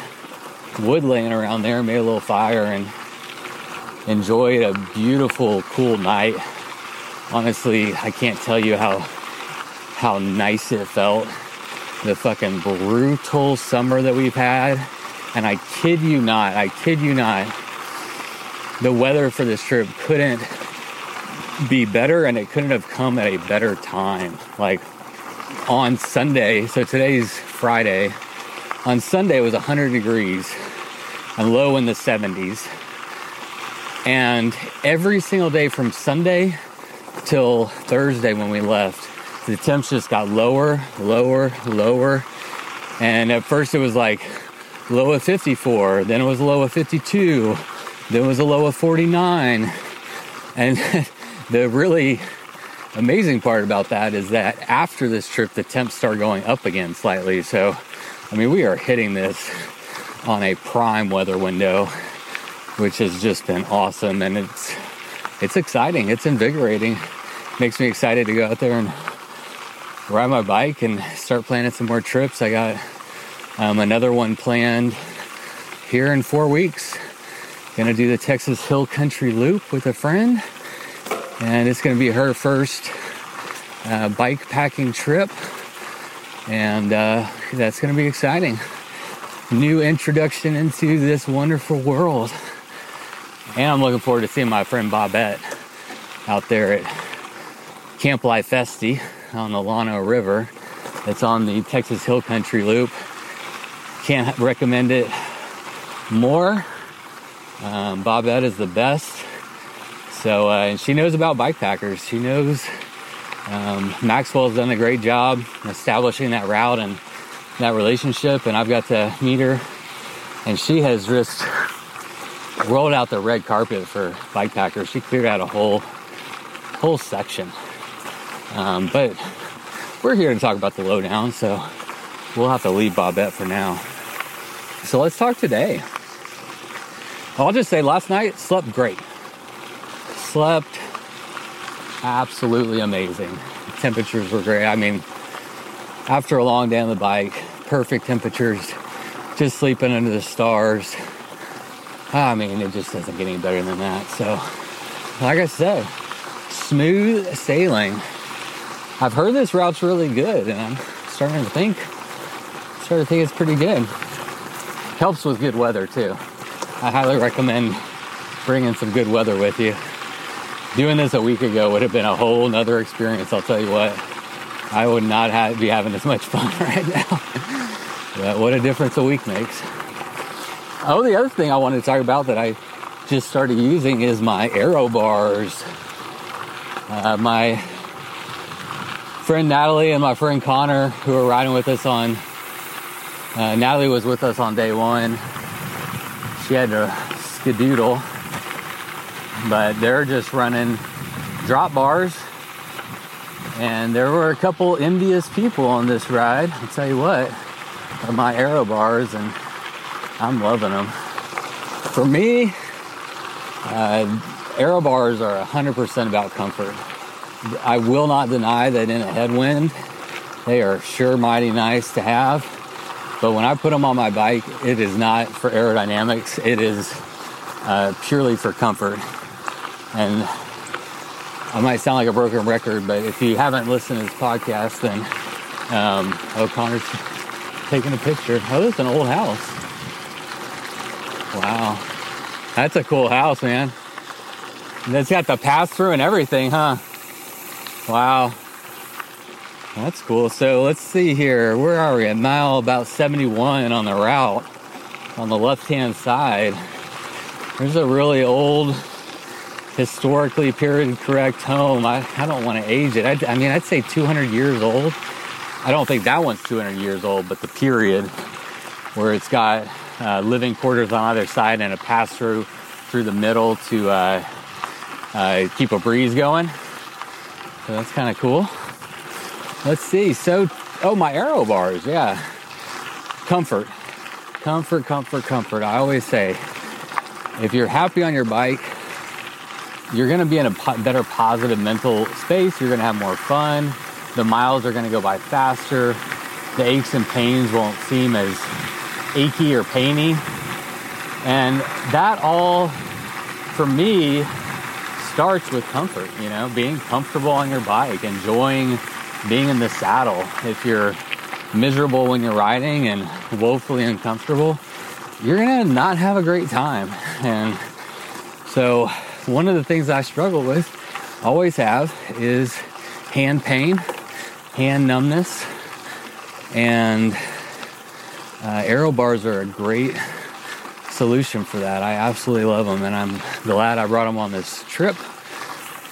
wood laying around there, made a little fire, and enjoyed a beautiful, cool night. Honestly, I can't tell you how how nice it felt the fucking brutal summer that we've had. And I kid you not, I kid you not, the weather for this trip couldn't be better and it couldn't have come at a better time. Like on Sunday, so today's Friday, on Sunday it was 100 degrees and low in the 70s. And every single day from Sunday till Thursday when we left, the temps just got lower, lower, lower. And at first it was like low of 54, then it was low of 52, then it was a low of 49. And the really amazing part about that is that after this trip, the temps start going up again slightly. So, I mean, we are hitting this on a prime weather window, which has just been awesome. And it's, it's exciting. It's invigorating. Makes me excited to go out there and ride my bike and start planning some more trips. I got um, another one planned here in four weeks. Gonna do the Texas Hill Country Loop with a friend, and it's gonna be her first uh, bike packing trip, and uh, that's gonna be exciting. New introduction into this wonderful world, and I'm looking forward to seeing my friend Bobette out there at Camp Life Festi on the Llano River. It's on the Texas Hill Country Loop. Can't recommend it more. Um, Bobette is the best. So, uh, and she knows about bike packers. She knows um, Maxwell's done a great job establishing that route and that relationship. And I've got to meet her, and she has just rolled out the red carpet for bike packers. She cleared out a whole whole section. Um, but we're here to talk about the lowdown, so we'll have to leave Bobette for now. So let's talk today. I'll just say last night slept great. Slept absolutely amazing. Temperatures were great. I mean, after a long day on the bike, perfect temperatures, just sleeping under the stars. Ah, I mean, it just doesn't get any better than that. So, like I said, smooth sailing. I've heard this route's really good, and I'm starting to think, starting to think it's pretty good. Helps with good weather too. I highly recommend bringing some good weather with you. Doing this a week ago would have been a whole nother experience. I'll tell you what. I would not have, be having as much fun right now. but what a difference a week makes. Oh, the other thing I wanted to talk about that I just started using is my aero bars. Uh, my friend Natalie and my friend Connor, who are riding with us on, uh, Natalie was with us on day one. She had to skedoodle, but they're just running drop bars. And there were a couple envious people on this ride. I'll tell you what, my aero bars, and I'm loving them. For me, uh, aero bars are 100% about comfort. I will not deny that in a headwind, they are sure mighty nice to have. But when I put them on my bike, it is not for aerodynamics, it is uh, purely for comfort. And I might sound like a broken record, but if you haven't listened to this podcast, then um, O'Connor's taking a picture. Oh, this is an old house. Wow. That's a cool house, man. And it's got the pass through and everything, huh? Wow. That's cool. So let's see here. Where are we? At mile about 71 on the route on the left hand side. There's a really old, historically period correct home. I, I don't want to age it. I, I mean, I'd say 200 years old. I don't think that one's 200 years old, but the period where it's got uh, living quarters on either side and a pass through through the middle to uh, uh, keep a breeze going. So that's kind of cool. Let's see. So, oh, my aero bars. Yeah. Comfort. Comfort, comfort, comfort. I always say if you're happy on your bike, you're going to be in a po- better positive mental space. You're going to have more fun. The miles are going to go by faster. The aches and pains won't seem as achy or painy. And that all, for me, starts with comfort, you know, being comfortable on your bike, enjoying being in the saddle. If you're miserable when you're riding and woefully uncomfortable, you're gonna not have a great time. And so, one of the things I struggle with, always have, is hand pain, hand numbness, and uh, aero bars are a great solution for that. I absolutely love them, and I'm glad I brought them on this trip.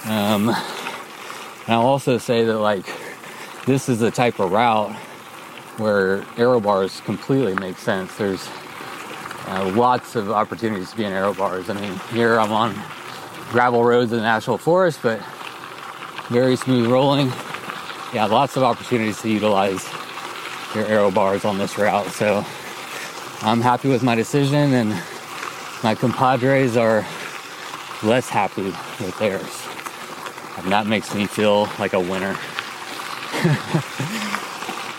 Um, and I'll also say that like this is the type of route where aero bars completely make sense. There's uh, lots of opportunities to be in aero bars. I mean, here I'm on gravel roads in the national forest, but very smooth rolling. Yeah, lots of opportunities to utilize your aero bars on this route. So I'm happy with my decision, and my compadres are less happy with theirs. And that makes me feel like a winner.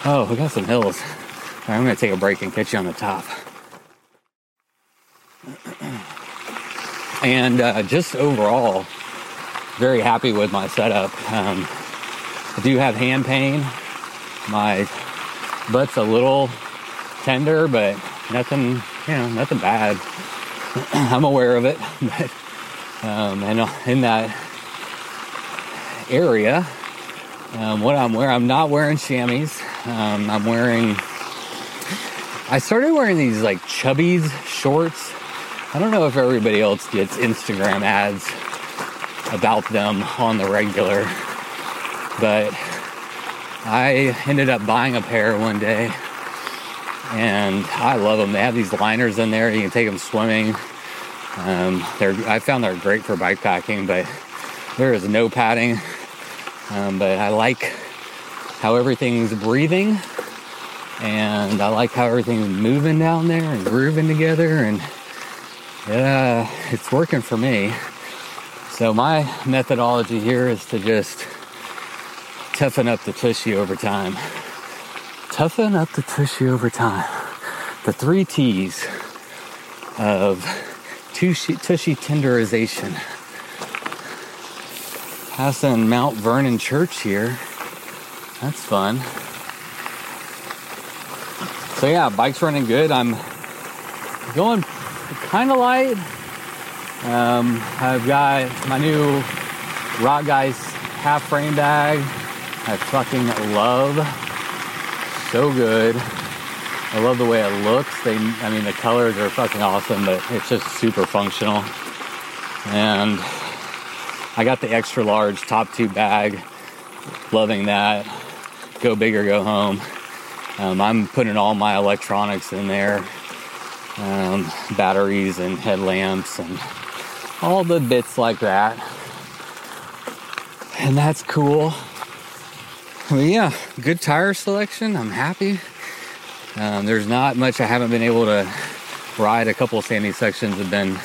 oh, we got some hills. All right, I'm gonna take a break and catch you on the top. and uh, just overall, very happy with my setup. Um, I do have hand pain. My butt's a little tender, but nothing, you know, nothing bad. I'm aware of it, but um, and in that area, um, what I'm wearing, I'm not wearing chamois. Um, I'm wearing. I started wearing these like Chubbies shorts. I don't know if everybody else gets Instagram ads about them on the regular, but I ended up buying a pair one day and I love them. They have these liners in there. You can take them swimming. Um, they're, I found they're great for bike packing, but there is no padding. Um, but I like how everything's breathing and I like how everything's moving down there and grooving together and yeah, it's working for me. So my methodology here is to just toughen up the tushy over time. Toughen up the tushy over time. The three T's of tushy, tushy tenderization. Passing Mount Vernon Church here. That's fun. So yeah, bike's running good. I'm going kind of light. Um, I've got my new Rockgeist half frame bag. I fucking love. So good. I love the way it looks. They, I mean, the colors are fucking awesome, but it's just super functional. And I got the extra large top tube bag. Loving that. Go big or go home. Um, I'm putting all my electronics in there um, batteries and headlamps and all the bits like that. And that's cool. Well, yeah, good tire selection. I'm happy. Um, there's not much I haven't been able to ride. A couple sandy sections have been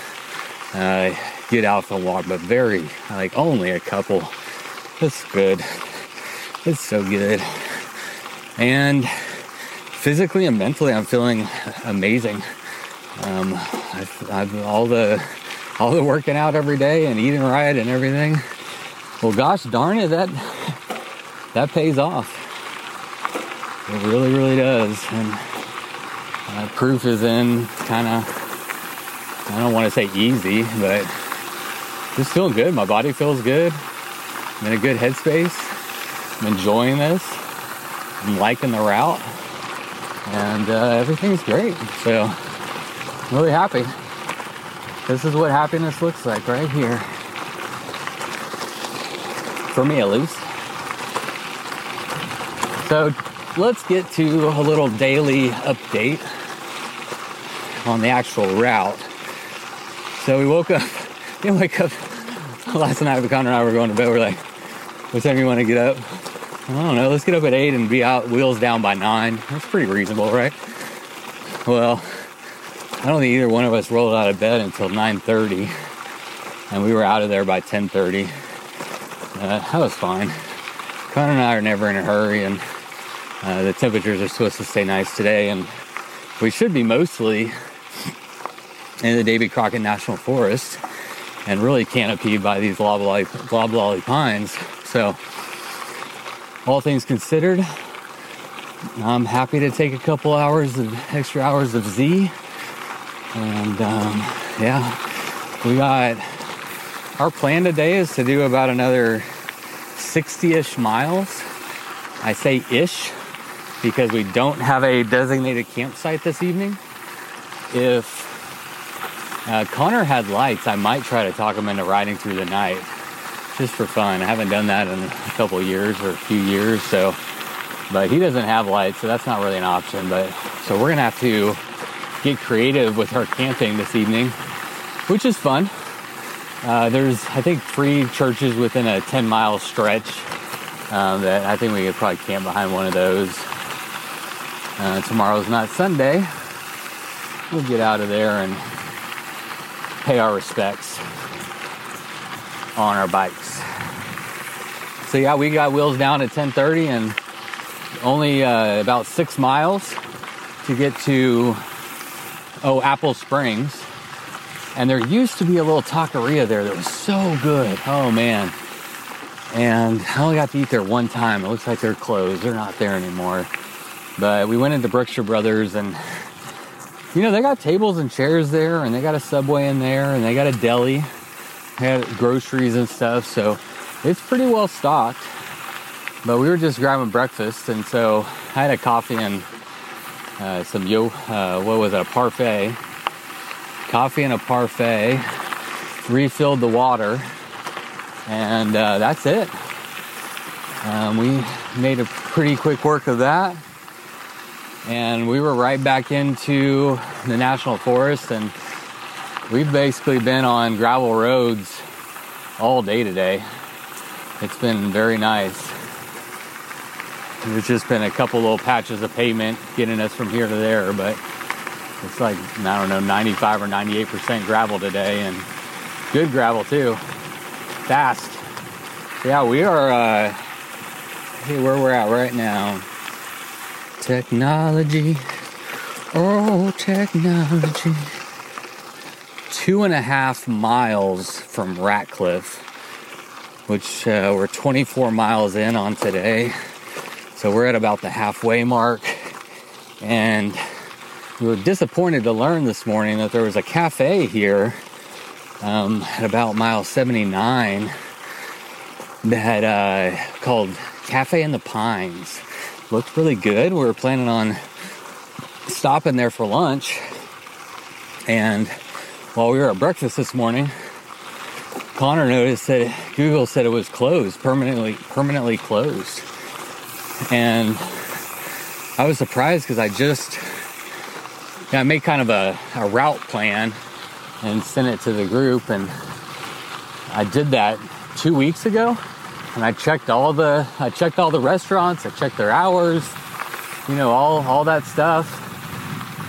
uh, get out for a walk, but very like only a couple. It's good. It's so good. And physically and mentally, I'm feeling amazing. Um, I've, I've all the all the working out every day and eating right and everything. Well, gosh darn it, that that pays off. It really, really does. And uh, proof is in kind of, I don't want to say easy, but just feeling good. My body feels good. I'm in a good headspace. I'm enjoying this. I'm liking the route. And uh, everything's great. So, I'm really happy. This is what happiness looks like right here. For me, at least. So, let's get to a little daily update on the actual route. So, we woke up, didn't wake up last night. Connor and I were going to bed. We're like, what time do you want to get up? I don't know. Let's get up at 8 and be out, wheels down by 9. That's pretty reasonable, right? Well, I don't think either one of us rolled out of bed until 9:30, and we were out of there by 10:30. Uh, that was fine. Connor and I are never in a hurry, and uh, the temperatures are supposed to stay nice today, and we should be mostly in the Davy Crockett National Forest and really canopied by these loblolly, pines. So, all things considered, I'm happy to take a couple hours of extra hours of Z. And um, yeah, we got our plan today is to do about another 60 ish miles. I say ish because we don't have a designated campsite this evening. If uh, Connor had lights, I might try to talk him into riding through the night just for fun. I haven't done that in a couple years or a few years, so but he doesn't have lights, so that's not really an option. But so we're gonna have to get creative with our camping this evening, which is fun. Uh, there's I think three churches within a 10 mile stretch um, that I think we could probably camp behind one of those. Uh, tomorrow's not Sunday. We'll get out of there and pay our respects on our bikes. So yeah, we got wheels down at 10:30 and only uh, about six miles to get to oh Apple Springs. And there used to be a little taqueria there that was so good. Oh man. And I only got to eat there one time. It looks like they're closed. They're not there anymore. But we went into Brookshire Brothers and you know, they got tables and chairs there and they got a subway in there and they got a deli. They got groceries and stuff. So it's pretty well stocked. But we were just grabbing breakfast and so I had a coffee and uh, some yo, uh, what was it, a parfait. Coffee and a parfait. Refilled the water and uh, that's it. Um, we made a pretty quick work of that and we were right back into the national forest and we've basically been on gravel roads all day today. It's been very nice. There's just been a couple little patches of pavement getting us from here to there but it's like i don't know 95 or 98 percent gravel today and good gravel too. Fast. Yeah we are uh hey where we're at right now Technology. Oh, technology. Two and a half miles from Ratcliff, which uh, we're 24 miles in on today. So we're at about the halfway mark. And we were disappointed to learn this morning that there was a cafe here um, at about mile 79 that uh, called Cafe in the Pines looked really good. We were planning on stopping there for lunch. And while we were at breakfast this morning, Connor noticed that Google said it was closed, permanently permanently closed. And I was surprised because I just yeah, I made kind of a, a route plan and sent it to the group and I did that two weeks ago and I checked all the I checked all the restaurants, I checked their hours, you know, all all that stuff.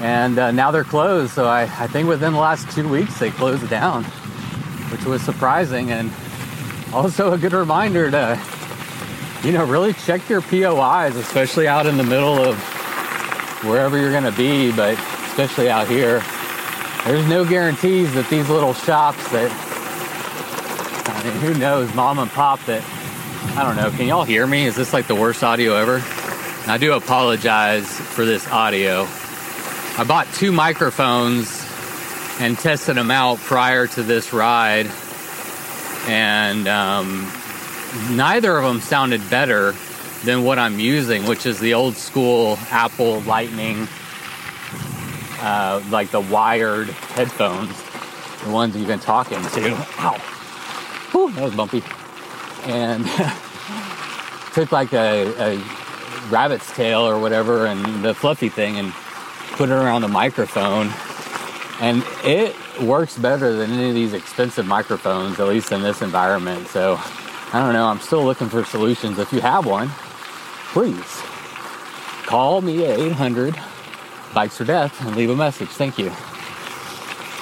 And uh, now they're closed. So I, I think within the last two weeks they closed down, which was surprising and also a good reminder to, you know, really check your POIs, especially out in the middle of wherever you're going to be, but especially out here. There's no guarantees that these little shops that, I mean, who knows, mom and pop that I don't know. Can y'all hear me? Is this like the worst audio ever? I do apologize for this audio. I bought two microphones and tested them out prior to this ride, and um, neither of them sounded better than what I'm using, which is the old school Apple Lightning, uh, like the wired headphones, the ones you've been talking to. Ow! Whew, that was bumpy. And took like a, a rabbit's tail or whatever and the fluffy thing and put it around the microphone. And it works better than any of these expensive microphones, at least in this environment. So I don't know. I'm still looking for solutions. If you have one, please call me at 800 Bikes or Death and leave a message. Thank you.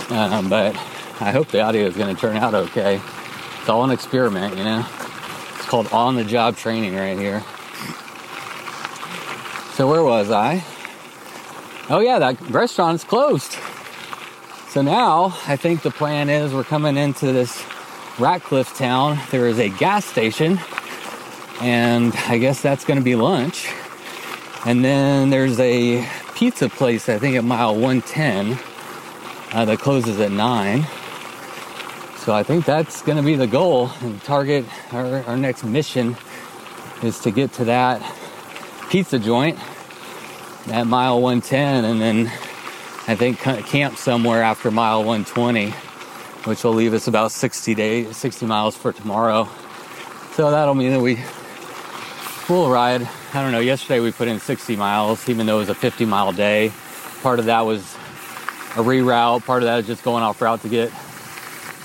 Um, but I hope the audio is going to turn out okay. It's all an experiment, you know called on the job training right here. So, where was I? Oh, yeah, that restaurant's closed. So now I think the plan is we're coming into this Ratcliff town. There is a gas station, and I guess that's going to be lunch. And then there's a pizza place, I think at mile 110, uh, that closes at 9. So I think that's going to be the goal and target. Our, our next mission is to get to that pizza joint at mile 110 and then I think camp somewhere after mile 120, which will leave us about 60 days, 60 miles for tomorrow. So that'll mean that we will ride. I don't know. Yesterday we put in 60 miles, even though it was a 50 mile day. Part of that was a reroute. Part of that is just going off route to get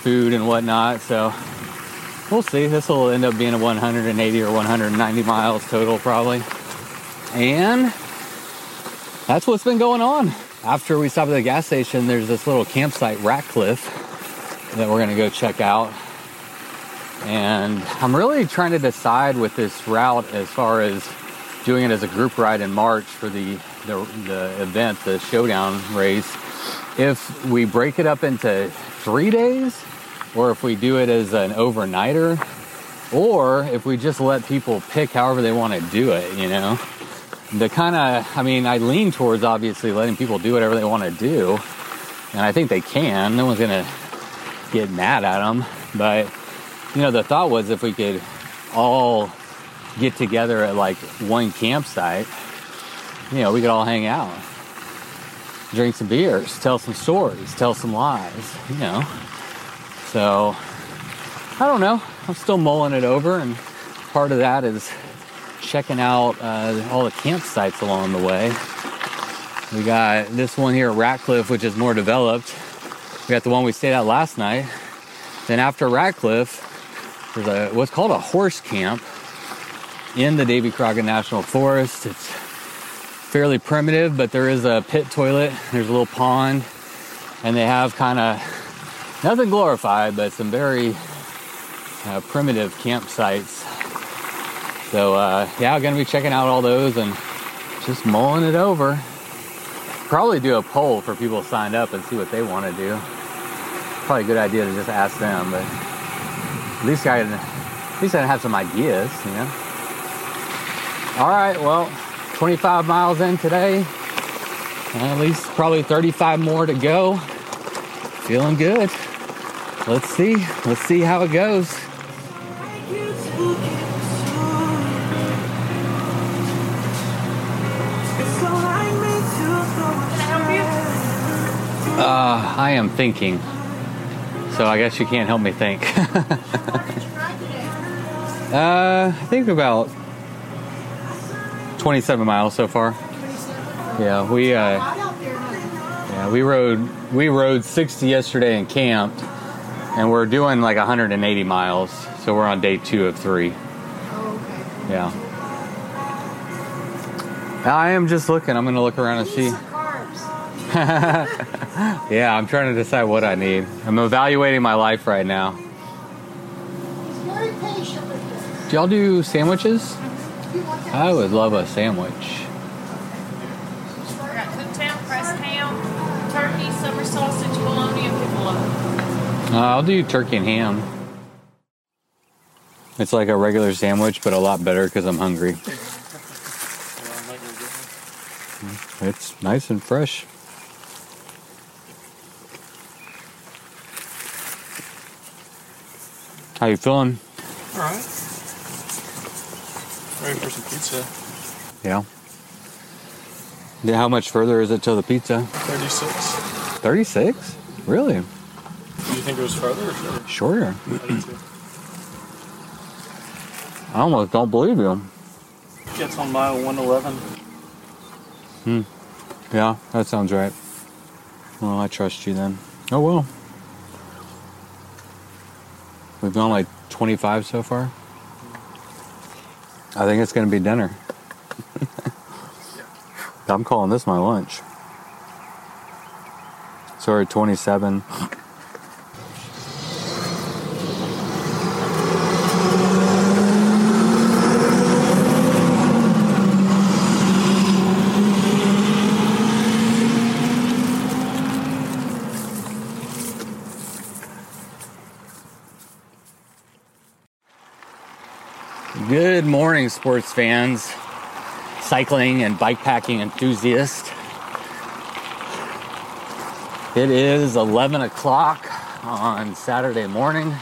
food and whatnot. So we'll see. This will end up being a 180 or 190 miles total, probably. And that's what's been going on. After we stop at the gas station, there's this little campsite, Ratcliff, that we're to go check out. And I'm really trying to decide with this route as far as doing it as a group ride in March for the, the, the event, the showdown race. If we break it up into three days or if we do it as an overnighter, or if we just let people pick however they want to do it, you know. The kind of, I mean, I lean towards obviously letting people do whatever they want to do, and I think they can. No one's gonna get mad at them, but you know, the thought was if we could all get together at like one campsite, you know, we could all hang out, drink some beers, tell some stories, tell some lies, you know. So I don't know. I'm still mulling it over, and part of that is checking out uh, all the campsites along the way. We got this one here at Ratcliff, which is more developed. We got the one we stayed at last night. Then after Ratcliff, there's a what's called a horse camp in the Davy Crockett National Forest. It's fairly primitive, but there is a pit toilet. There's a little pond, and they have kind of nothing glorified, but some very uh, primitive campsites. So uh, yeah, I'm gonna be checking out all those and just mulling it over. Probably do a poll for people signed up and see what they want to do. Probably a good idea to just ask them, but at least I at least I have some ideas, you know. All right, well, 25 miles in today, at least probably 35 more to go. Feeling good let's see. Let's see how it goes. Uh, I am thinking. So I guess you can't help me think. uh, I think about 27 miles so far. Yeah, we uh, yeah we rode we rode 60 yesterday and camped and we're doing like 180 miles, so we're on day two of three. Oh, okay. Yeah. I am just looking. I'm to look around and see. yeah, I'm trying to decide what I need. I'm evaluating my life right now. Very patient with this. Do y'all do sandwiches? I would love a sandwich. Uh, I'll do turkey and ham. It's like a regular sandwich, but a lot better because I'm hungry. It's nice and fresh. How you feeling? All right. Ready for some pizza. Yeah. Yeah, how much further is it till the pizza? 36. 36? Really? Do you think it was farther or shorter? Shorter. I. I almost don't believe you. Gets on mile 111. Hmm. Yeah, that sounds right. Well, I trust you then. Oh well. We've gone like 25 so far. I think it's going to be dinner. I'm calling this my lunch. Sorry, 27. Good morning, sports fans. cycling and bike packing enthusiast. It is 11 o'clock on Saturday morning,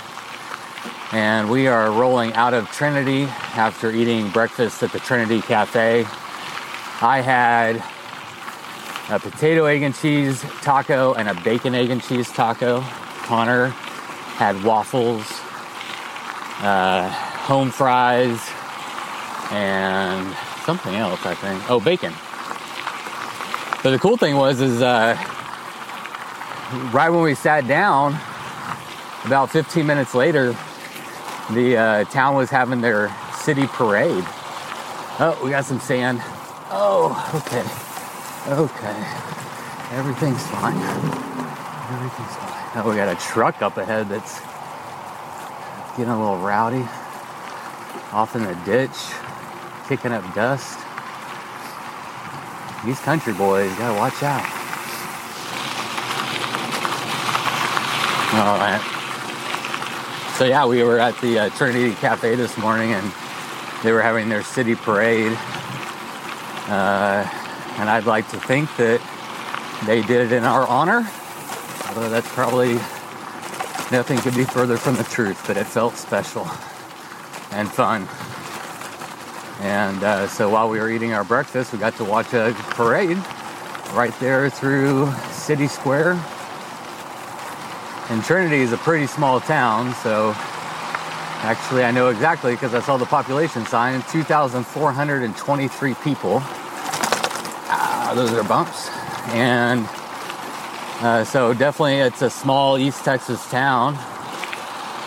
and we are rolling out of Trinity after eating breakfast at the Trinity Cafe. I had a potato, egg, and cheese taco and a bacon, egg, and cheese taco. Connor had waffles, uh, home fries, and something else, I think. Oh, bacon. But the cool thing was, is uh, right when we sat down, about 15 minutes later, the uh, town was having their city parade. Oh, we got some sand. Oh, okay. Okay. Everything's fine. Everything's fine. Oh, we got a truck up ahead that's getting a little rowdy. Off in the ditch, kicking up dust. These country boys gotta watch out. All right. So yeah, we were at the uh, Trinity Cafe this morning, and they were having their city parade. Uh, and I'd like to think that they did it in our honor, although that's probably nothing could be further from the truth. But it felt special and fun. And uh, so while we were eating our breakfast, we got to watch a parade right there through City Square and Trinity is a pretty small town, so actually I know exactly because I saw the population sign 2,423 people. Ah, those are bumps. And uh, so definitely it's a small East Texas town.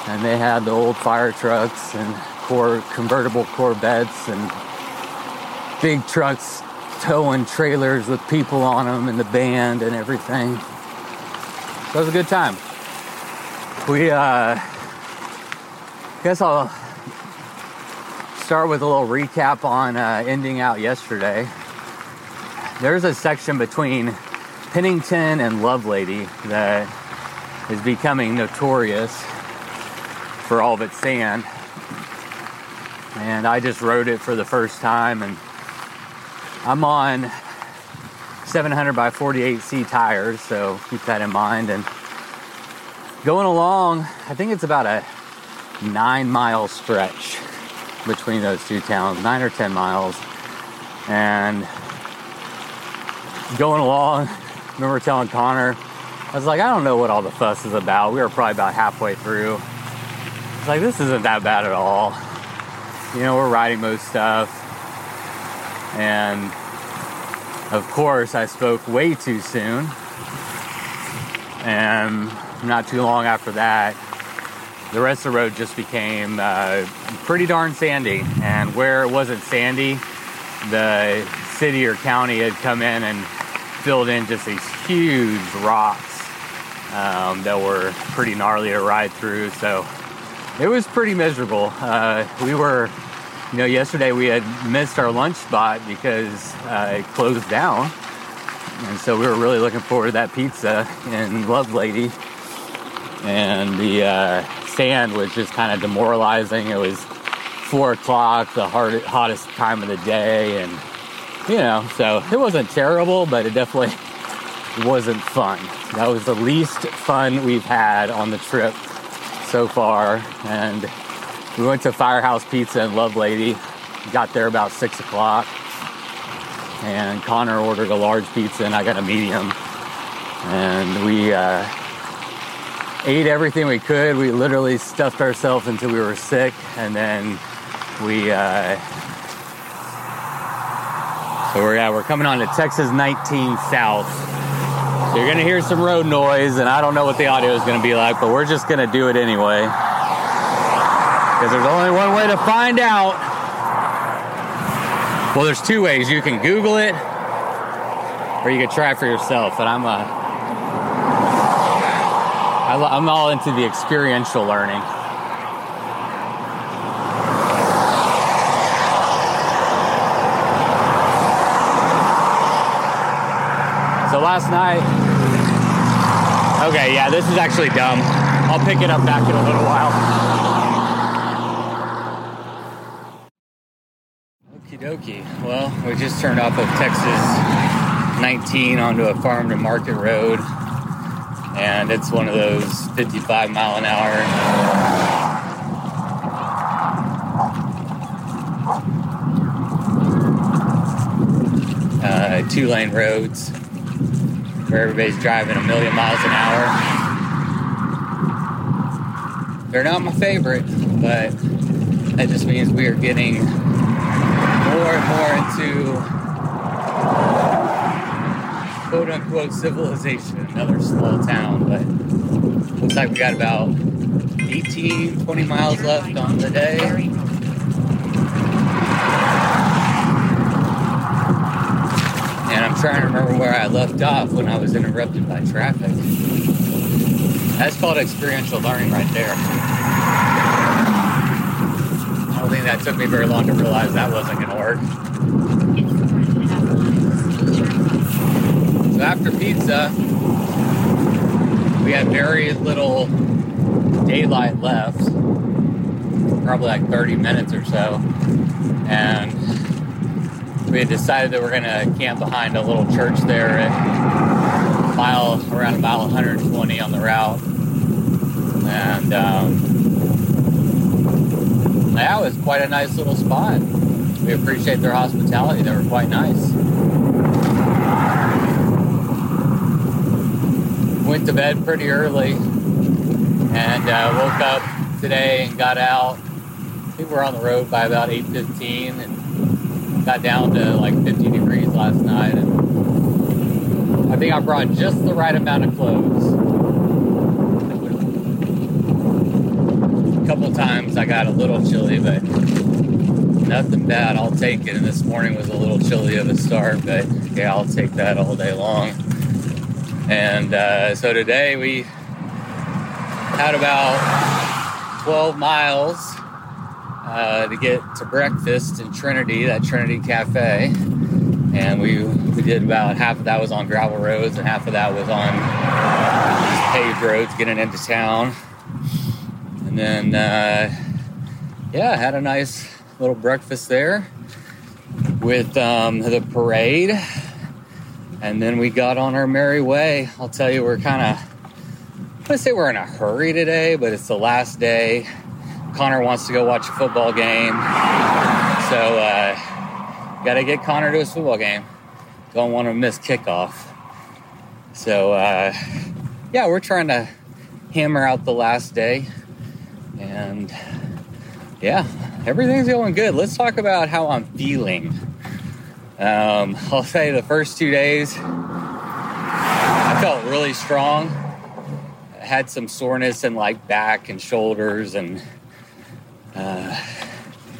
And they had the old fire trucks and core convertible Corvettes and big trucks towing trailers with people on them and the band and everything. So it was a good time we uh guess I'll start with a little recap on uh, ending out yesterday. There's a section between Pennington and Lovelady that is becoming notorious for all of its sand. And I just rode it for the first time and I'm on 700 by 48C tires, so keep that in mind and going along, I think it's about a nine mile stretch between those two towns, nine or 10 miles. And going along, remember telling Connor, I was like, I don't know what all the fuss is about. We were probably about halfway through. It's like, this isn't that bad at all. You know, we're riding most stuff. And of course, I spoke way too soon. And not too long after that, the rest of the road just became uh, pretty darn sandy. And where it wasn't sandy, the city or county had come in and filled in just these huge rocks um, that were pretty gnarly to ride through. So it was pretty miserable. Uh, we were, you know, yesterday we had missed our lunch spot because uh, it closed down. And so we were really looking forward to that pizza in Lovelady and the uh, sand was just kind of demoralizing. It was four o'clock, the hard, hottest time of the day, and you know, so it wasn't terrible, but it definitely wasn't fun. That was the least fun we've had on the trip so far, and we went to Firehouse Pizza in Lovelady. Got there about six o'clock, and Connor ordered a large pizza, and I got a medium, and we. Uh, ate everything we could. We literally stuffed ourselves until we were sick, and then we. Uh, so we're yeah, we're coming on to Texas 19 South. So you're gonna hear some road noise, and I don't know what the audio is gonna be like, but we're just gonna do it anyway. Because there's only one way to find out. Well, there's two ways. You can Google it, or you can try for yourself. And I'm a uh, I'm all into the experiential learning. So last night, okay, yeah, this is actually dumb. I'll pick it up back in a little while. Okie Okie dokie. Well, we just turned off of Texas 19 onto a farm to market road, and it's one of those 55 mile an hour. Uh, two lane roads where everybody's driving a million miles an hour. They're not my favorite, but that just means we are getting more and more into quote unquote civilization, another small town. But looks like we got about 18, 20 miles left on the day. And I'm trying to remember where I left off when I was interrupted by traffic. That's called experiential learning right there. I don't think that took me very long to realize that wasn't going to work. So after pizza, we had very little daylight left, probably like 30 minutes or so. And we had decided that we're going to camp behind a little church there at mile around mile 120 on the route. And um, that was quite a nice little spot. We appreciate their hospitality. They were quite nice. Went to bed pretty early and uh, woke up today and got out. I think we're on the road by about 8:15 and got down to like 50 degrees last night. And I think I brought just the right amount of clothes. A couple times I got a little chilly, but nothing bad. I'll take it. And this morning was a little chilly of a start, but yeah, I'll take that all day long. And uh, so today we had about 12 miles uh, to get to breakfast in Trinity, that Trinity Cafe. And we, we did about half of that was on gravel roads and half of that was on paved roads getting into town. And then, uh, yeah, had a nice little breakfast there with um, the parade. And then we got on our merry way. I'll tell you, we're kind of, gonna say we're in a hurry today, but it's the last day. Connor wants to go watch a football game. So, uh, gotta get Connor to his football game. Don't want to miss kickoff. So, uh, yeah, we're trying to hammer out the last day. And yeah, everything's going good. Let's talk about how I'm feeling. Um, I'll say the first two days, I felt really strong. I had some soreness in like back and shoulders and uh,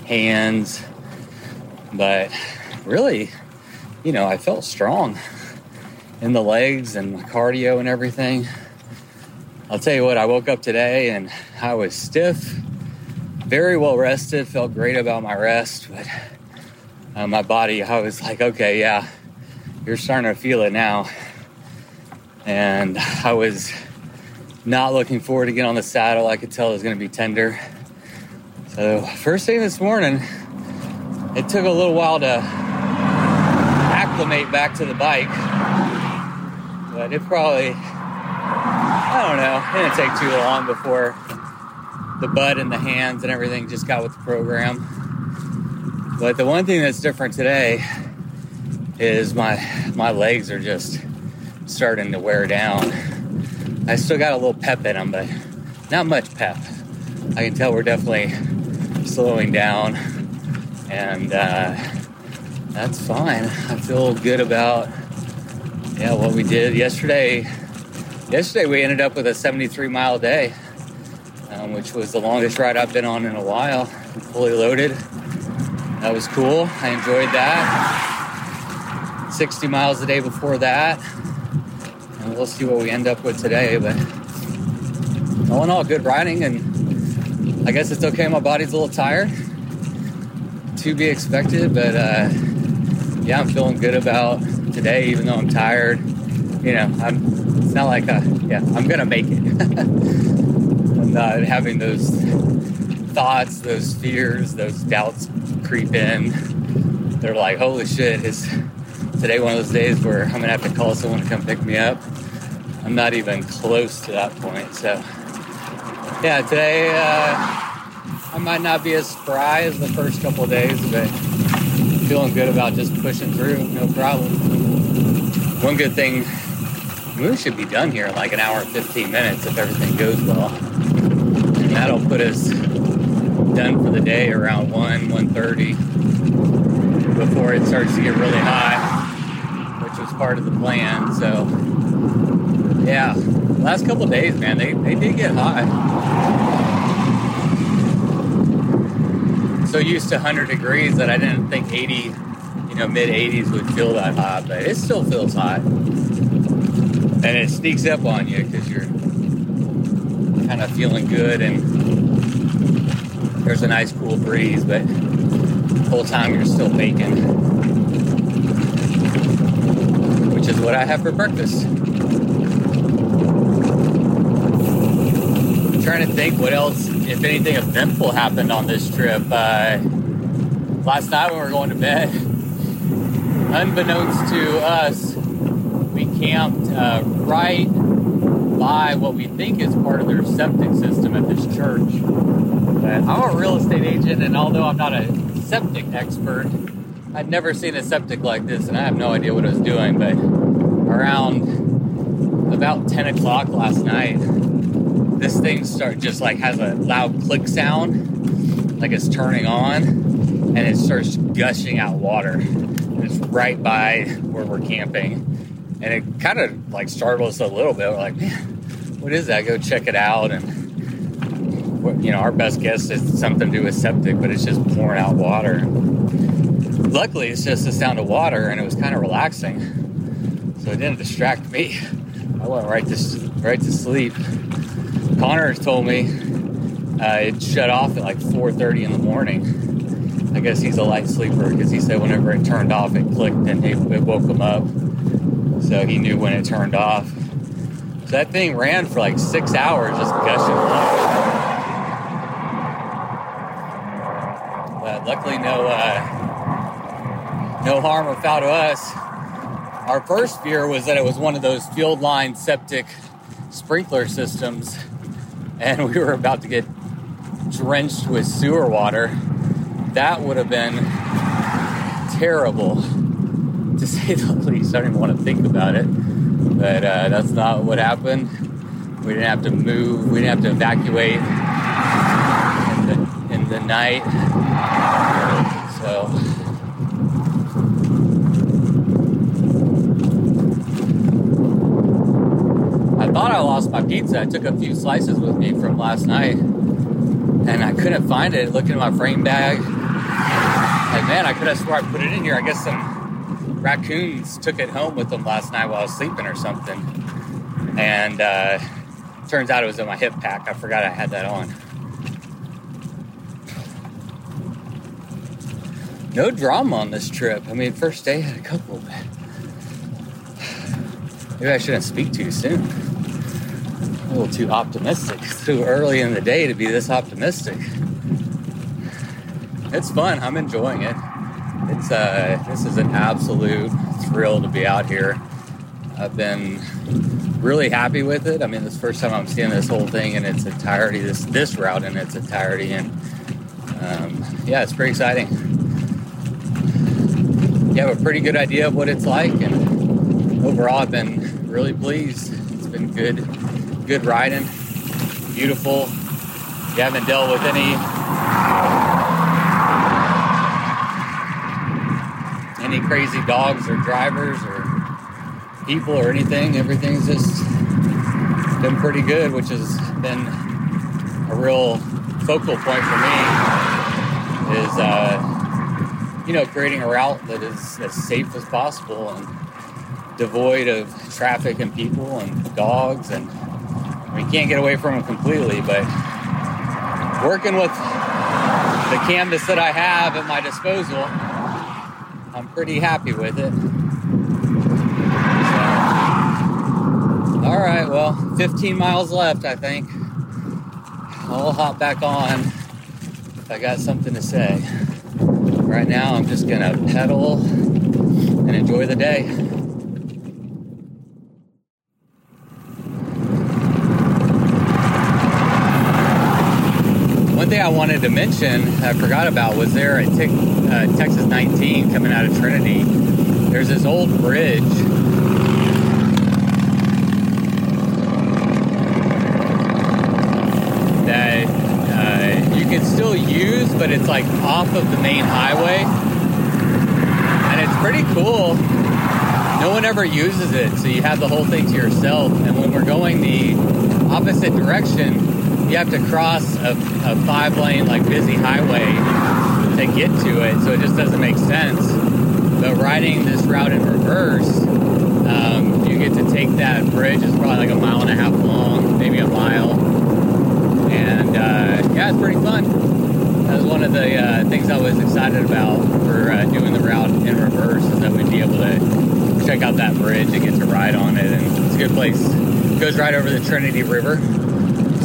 hands, but really, you know, I felt strong in the legs and my cardio and everything. I'll tell you what, I woke up today and I was stiff, very well rested, felt great about my rest, but uh, my body, I was like, okay, yeah, you're starting to feel it now. And I was not looking forward to get on the saddle. I could tell it was going to be tender. So, first thing this morning, it took a little while to acclimate back to the bike, but it probably, I don't know, it didn't take too long before the butt and the hands and everything just got with the program. But the one thing that's different today is my my legs are just starting to wear down. I still got a little pep in them, but not much pep. I can tell we're definitely slowing down, and uh, that's fine. I feel good about yeah what we did yesterday. Yesterday we ended up with a 73 mile day, um, which was the longest ride I've been on in a while, fully loaded. That was cool. I enjoyed that. 60 miles a day before that. And we'll see what we end up with today. But all in all, good riding. And I guess it's okay. My body's a little tired. To be expected. But uh, yeah, I'm feeling good about today, even though I'm tired. You know, I'm, it's not like, a, yeah, I'm to make it. I'm not having those thoughts, those fears, those doubts creep in. they're like, holy shit, is today one of those days where I'm gonna have to call someone to come pick me up? I'm not even close to that point. So, yeah, today uh, I might not be as spry as the first couple days, but feeling good about just pushing through, no problem. One good thing, we should be done here in like an hour and 15 minutes if everything goes well. And that'll put us done for the day around 1, 1.30 before it starts to get really high, which was part of the plan. So, yeah, last couple days, man, they, they did get hot. So used to 100 degrees that I didn't think 80, you know, mid 80s would feel that hot, but it still feels hot. And it sneaks up on you because you're kind of feeling good and there's a nice cool breeze, but the whole time you're still baking, which is what I have for breakfast. Trying to think what else, if anything eventful happened on this trip. Uh, last night when we were going to bed, unbeknownst to us, we camped uh, right by what we think is part of their septic system at this church. But I'm a real estate agent, and although I'm not a septic expert, I'd never seen a septic like this, and I have no idea what I was doing. But around about 10 o'clock last night, this thing start just like has a loud click sound, like it's turning on, and it starts gushing out water. It's right by where we're camping, and it kind of like startled us a little bit. We're like, man, what is that? Go check it out, and you know, our best guess is something to do with septic, but it's just pouring out water. Luckily, it's just the sound of water, and it was kind of relaxing, so it didn't distract me. I went right to right to sleep. Connor told me uh, it shut off at like 4:30 in the morning. I guess he's a light sleeper because he said whenever it turned off, it clicked and it, it woke him up. So he knew when it turned off. So that thing ran for like six hours, just gushing water. But luckily, no uh, no harm or foul to us. Our first fear was that it was one of those field line septic sprinkler systems, and we were about to get drenched with sewer water. That would have been terrible, to say the least. I don't even want to think about it, but uh, that's not what happened. We didn't have to move. We didn't have to evacuate in the, in the night. So. I thought I lost my pizza. I took a few slices with me from last night and I couldn't find it. Looking in my frame bag. Like, man, I could have swore I put it in here. I guess some raccoons took it home with them last night while I was sleeping or something. And uh, turns out it was in my hip pack. I forgot I had that on. No drama on this trip. I mean, first day had a couple, but maybe I shouldn't speak too soon. A little too optimistic. It's too early in the day to be this optimistic. It's fun. I'm enjoying it. It's uh, this is an absolute thrill to be out here. I've been really happy with it. I mean, this first time I'm seeing this whole thing in its entirety, this this route in its entirety, and um, yeah, it's pretty exciting. You have a pretty good idea of what it's like, and overall, I've been really pleased. It's been good, good riding, beautiful. You haven't dealt with any any crazy dogs or drivers or people or anything. Everything's just been pretty good, which has been a real focal point for me. Is uh, you know creating a route that is as safe as possible and devoid of traffic and people and dogs and You can't get away from them completely, but working with the canvas that I have at my disposal, I'm pretty happy with it. So, all right, well, 15 miles left, I think. I'll hop back on if I got something to say. right now, I'm just gonna pedal and enjoy the day. One thing I wanted to mention, I forgot about, was there at Tec- uh, Texas 19 coming out of Trinity. There's this old bridge that uh, you can still use, but it's like off of the main highway. And it's pretty cool. No one ever uses it, so you have the whole thing to yourself. And when we're going the opposite direction, you have to cross a, a five lane, like busy highway to get to it, so it just doesn't make sense. But riding this route in reverse, um, you get to take that bridge. It's probably like a mile and a half long, maybe a mile, and uh, yeah, it's pretty fun. That was one of the uh, things I was excited about for uh, doing the route in reverse, is that we'd be able to check out that bridge and get to ride on it. And it's a good place. It goes right over the Trinity River,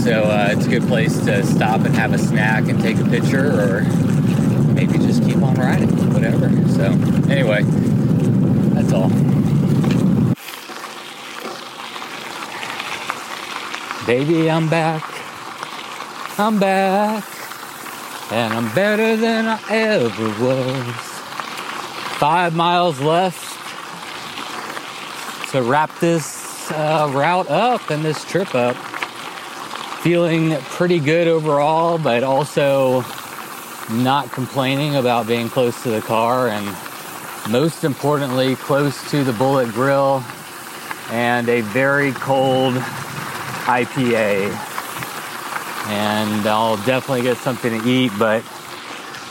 so uh, it's a good place to stop and have a snack and take a picture, or maybe just keep on riding, whatever. So anyway, that's all. Baby, I'm back. I'm back. And I'm better than I ever was. Five miles left to wrap this uh, route up and this trip up. Feeling pretty good overall, but also not complaining about being close to the car and most importantly, close to the Bullet Grill and a very cold IPA. And I'll definitely get something to eat, but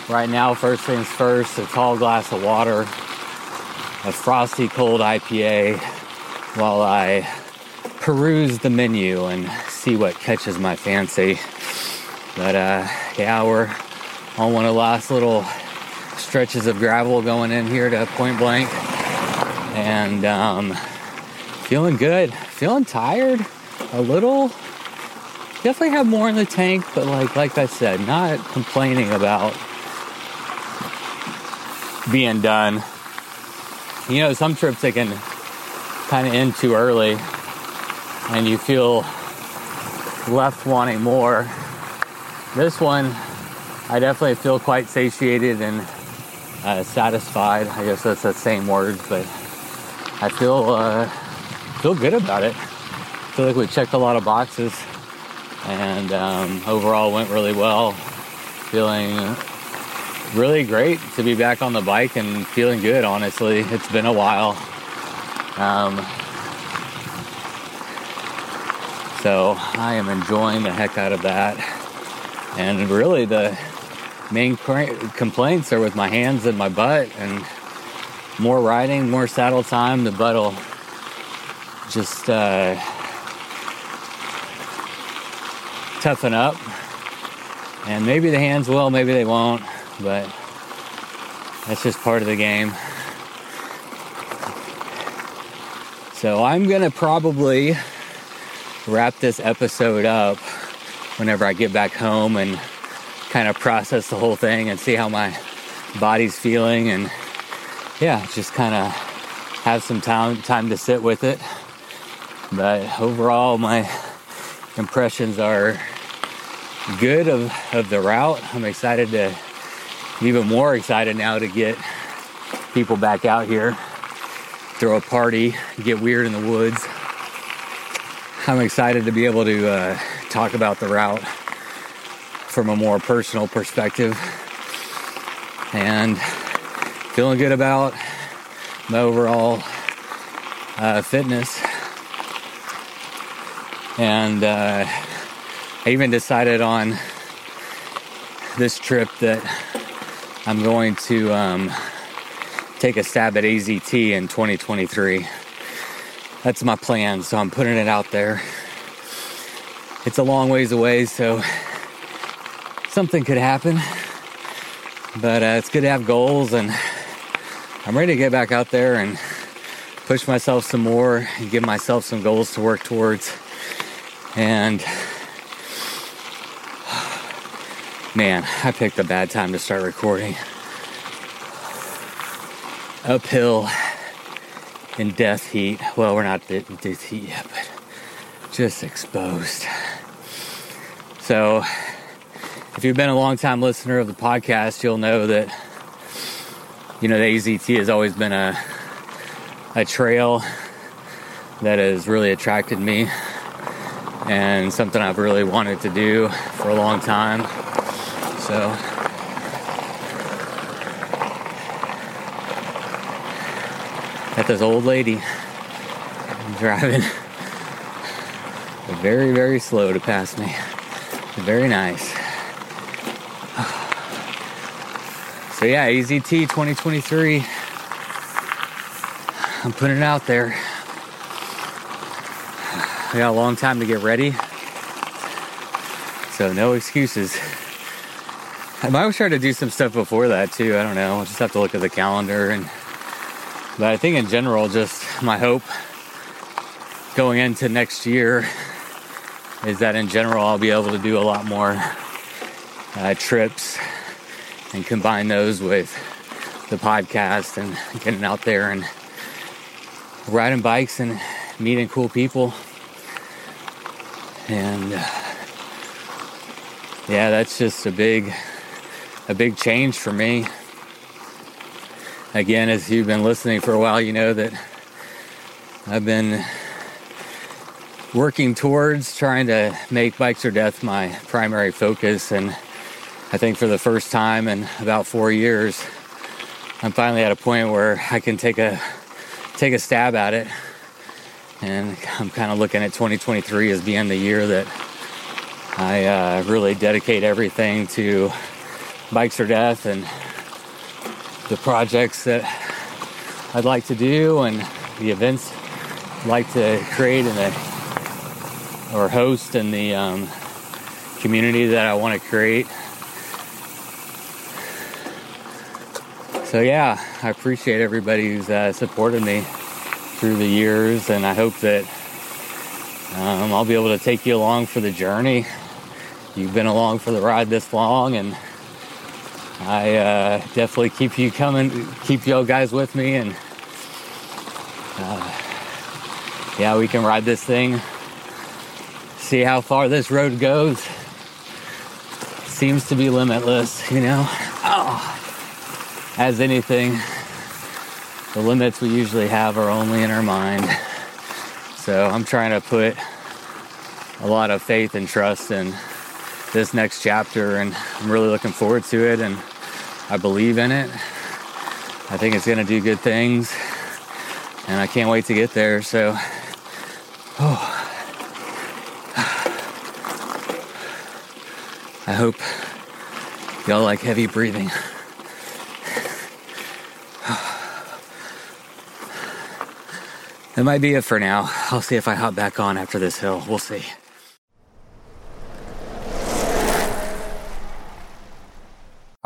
right now, first things first, a tall glass of water, a frosty cold IPA while I peruse the menu and see what catches my fancy. But uh, yeah, we're on one of the last little stretches of gravel going in here to Point Blank, and um, feeling good. Feeling tired a little. Definitely have more in the tank, but like like I said, not complaining about being done. You know, some trips they can kind of end too early, and you feel left wanting more. This one, I definitely feel quite satiated and uh, satisfied. I guess that's the same word, but I feel uh, feel good about it. I feel like we checked a lot of boxes, and um, overall went really well. Feeling really great to be back on the bike and feeling good. Honestly, it's been a while. Um, so I am enjoying the heck out of that. And really, the main complaints are with my hands and my butt, and more riding, more saddle time. The butt will just uh, toughen up. And maybe the hands will, maybe they won't, but that's just part of the game. So I'm gonna probably wrap this episode up whenever I get back home and kind of process the whole thing and see how my body's feeling and yeah, just kind of have some time time to sit with it. But overall my impressions are good of, of the route. I'm excited to even more excited now to get people back out here, throw a party, get weird in the woods. I'm excited to be able to uh, talk about the route from a more personal perspective and feeling good about my overall uh, fitness. And uh, I even decided on this trip that I'm going to um, take a stab at AZT in 2023. That's my plan, so I'm putting it out there. It's a long ways away, so something could happen. But uh, it's good to have goals, and I'm ready to get back out there and push myself some more and give myself some goals to work towards. And man, I picked a bad time to start recording. uphill in death heat. Well, we're not in death heat yet, but just exposed. So, if you've been a long time listener of the podcast, you'll know that, you know, the AZT has always been a, a trail that has really attracted me and something I've really wanted to do for a long time. So, got this old lady driving very, very slow to pass me. Very nice. So, yeah, AZT 2023. I'm putting it out there. We got a long time to get ready. So, no excuses. I might try to do some stuff before that too. I don't know. I'll just have to look at the calendar and but I think in general, just my hope going into next year is that in general I'll be able to do a lot more uh, trips and combine those with the podcast and getting out there and riding bikes and meeting cool people. And uh, yeah, that's just a big, a big change for me. Again, as you've been listening for a while, you know that I've been working towards trying to make Bikes or Death my primary focus. And I think for the first time in about four years, I'm finally at a point where I can take a take a stab at it. And I'm kind of looking at 2023 as being the year that I uh, really dedicate everything to Bikes or Death and the projects that I'd like to do and the events I'd like to create the or host in the um, community that I want to create. So yeah, I appreciate everybody who's uh, supported me through the years, and I hope that um, I'll be able to take you along for the journey. You've been along for the ride this long, and I uh, definitely keep you coming, keep y'all guys with me, and uh, yeah, we can ride this thing, see how far this road goes. Seems to be limitless, you know. Oh, as anything, the limits we usually have are only in our mind. So I'm trying to put a lot of faith and trust in this next chapter, and I'm really looking forward to it. And I believe in it. I think it's going to do good things, and I can't wait to get there. So, oh, I hope y'all like heavy breathing. That might be it for now. I'll see if I hop back on after this hill. We'll see.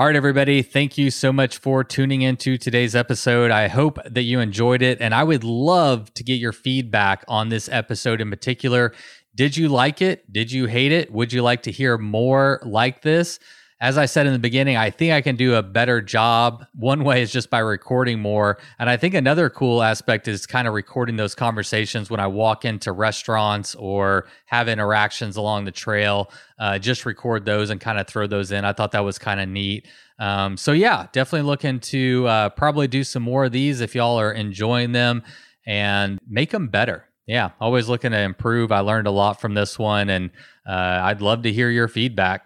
All right, everybody. Thank you so much for tuning into today's episode. I hope that you enjoyed it. And I would love to get your feedback on this episode in particular. Did you like it? Did you hate it? Would you like to hear more like this? As I said in the beginning, I think I can do a better job. One way is just by recording more. And I think another cool aspect is kind of recording those conversations when I walk into restaurants or have interactions along the trail. Uh, just record those and kind of throw those in. I thought that was kind of neat. Um, so, yeah, definitely looking to uh, probably do some more of these if y'all are enjoying them and make them better. Yeah, always looking to improve. I learned a lot from this one, and uh, I'd love to hear your feedback.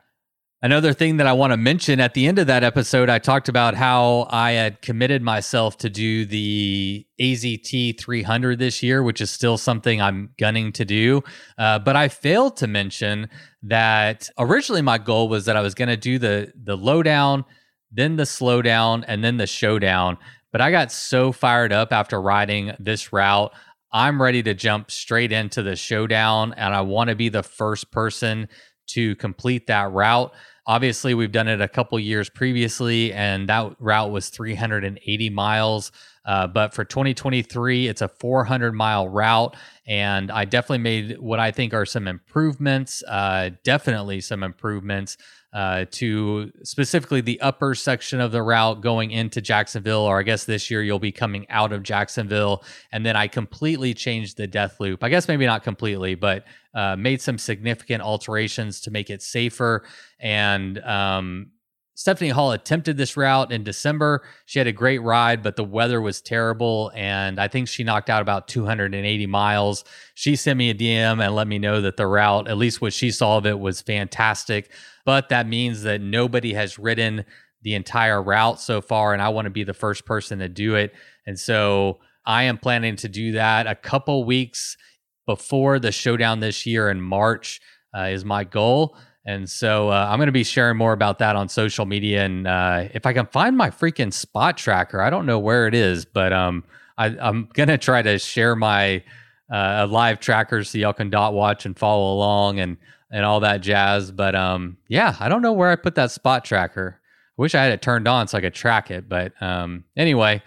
Another thing that I want to mention at the end of that episode, I talked about how I had committed myself to do the AZT 300 this year, which is still something I'm gunning to do. Uh, but I failed to mention that originally my goal was that I was going to do the the lowdown, then the slowdown, and then the showdown. But I got so fired up after riding this route. I'm ready to jump straight into the showdown, and I want to be the first person to complete that route. Obviously, we've done it a couple years previously, and that route was 380 miles. Uh, but for 2023, it's a 400 mile route, and I definitely made what I think are some improvements. Uh, definitely some improvements uh, to specifically the upper section of the route going into Jacksonville, or I guess this year you'll be coming out of Jacksonville. And then I completely changed the death loop. I guess maybe not completely, but uh, made some significant alterations to make it safer. And um, Stephanie Hall attempted this route in December. She had a great ride, but the weather was terrible. And I think she knocked out about 280 miles. She sent me a DM and let me know that the route, at least what she saw of it, was fantastic. But that means that nobody has ridden the entire route so far. And I want to be the first person to do it. And so I am planning to do that a couple weeks before the showdown this year in March, uh, is my goal. And so uh, I'm going to be sharing more about that on social media. And uh, if I can find my freaking spot tracker, I don't know where it is, but um, I, am going to try to share my uh, live tracker so y'all can dot watch and follow along and and all that jazz. But um, yeah, I don't know where I put that spot tracker. I wish I had it turned on so I could track it. But um, anyway,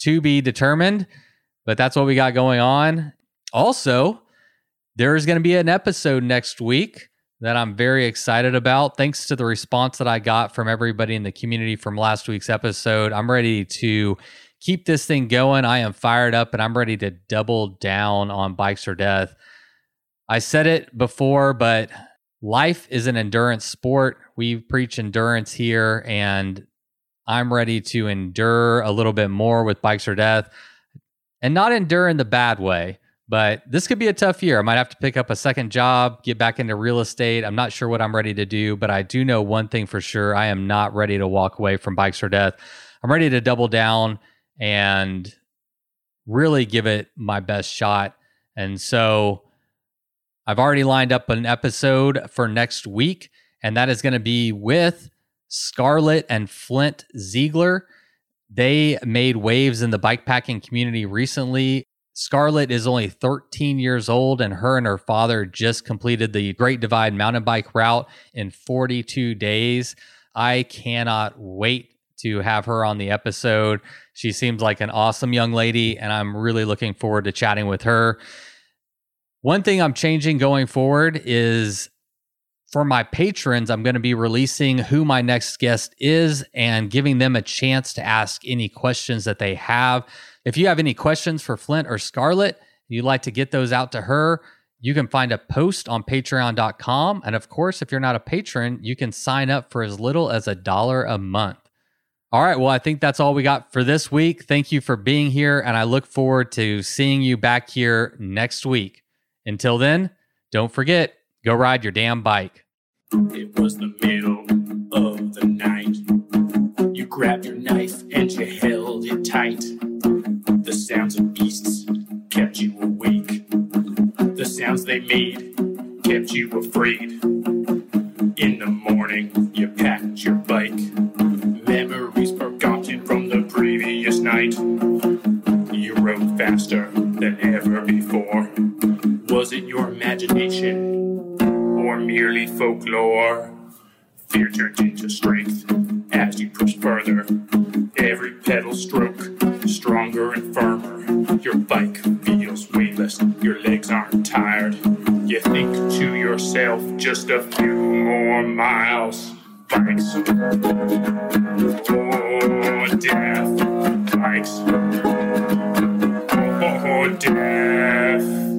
to be determined. But that's what we got going on. Also, there is going to be an episode next week that I'm very excited about. Thanks to the response that I got from everybody in the community from last week's episode, I'm ready to keep this thing going. I am fired up and I'm ready to double down on bikes or death. I said it before, but life is an endurance sport. We preach endurance here, and I'm ready to endure a little bit more with bikes or death and not endure in the bad way. But this could be a tough year. I might have to pick up a second job, get back into real estate. I'm not sure what I'm ready to do, but I do know one thing for sure. I am not ready to walk away from bikes or death. I'm ready to double down and really give it my best shot. And so I've already lined up an episode for next week, and that is going to be with Scarlett and Flint Ziegler. They made waves in the bikepacking community recently Scarlett is only 13 years old, and her and her father just completed the Great Divide mountain bike route in 42 days. I cannot wait to have her on the episode. She seems like an awesome young lady, and I'm really looking forward to chatting with her. One thing I'm changing going forward is for my patrons, I'm going to be releasing who my next guest is and giving them a chance to ask any questions that they have. If you have any questions for Flint or Scarlett, you'd like to get those out to her, you can find a post on patreon.com. And of course, if you're not a patron, you can sign up for as little as a dollar a month. All right. Well, I think that's all we got for this week. Thank you for being here. And I look forward to seeing you back here next week. Until then, don't forget go ride your damn bike. It was the middle of the night. You grabbed your knife and you held it tight. The sounds of beasts kept you awake. The sounds they made kept you afraid. In the morning, you packed your bike. Memories forgotten from the previous night. You rode faster than ever before. Was it your imagination or merely folklore? Fear turned into strength as you pushed further. Every pedal stroke, stronger and firmer. Your bike feels weightless, your legs aren't tired. You think to yourself, just a few more miles. Bikes. Oh, death. Bikes. Oh, death.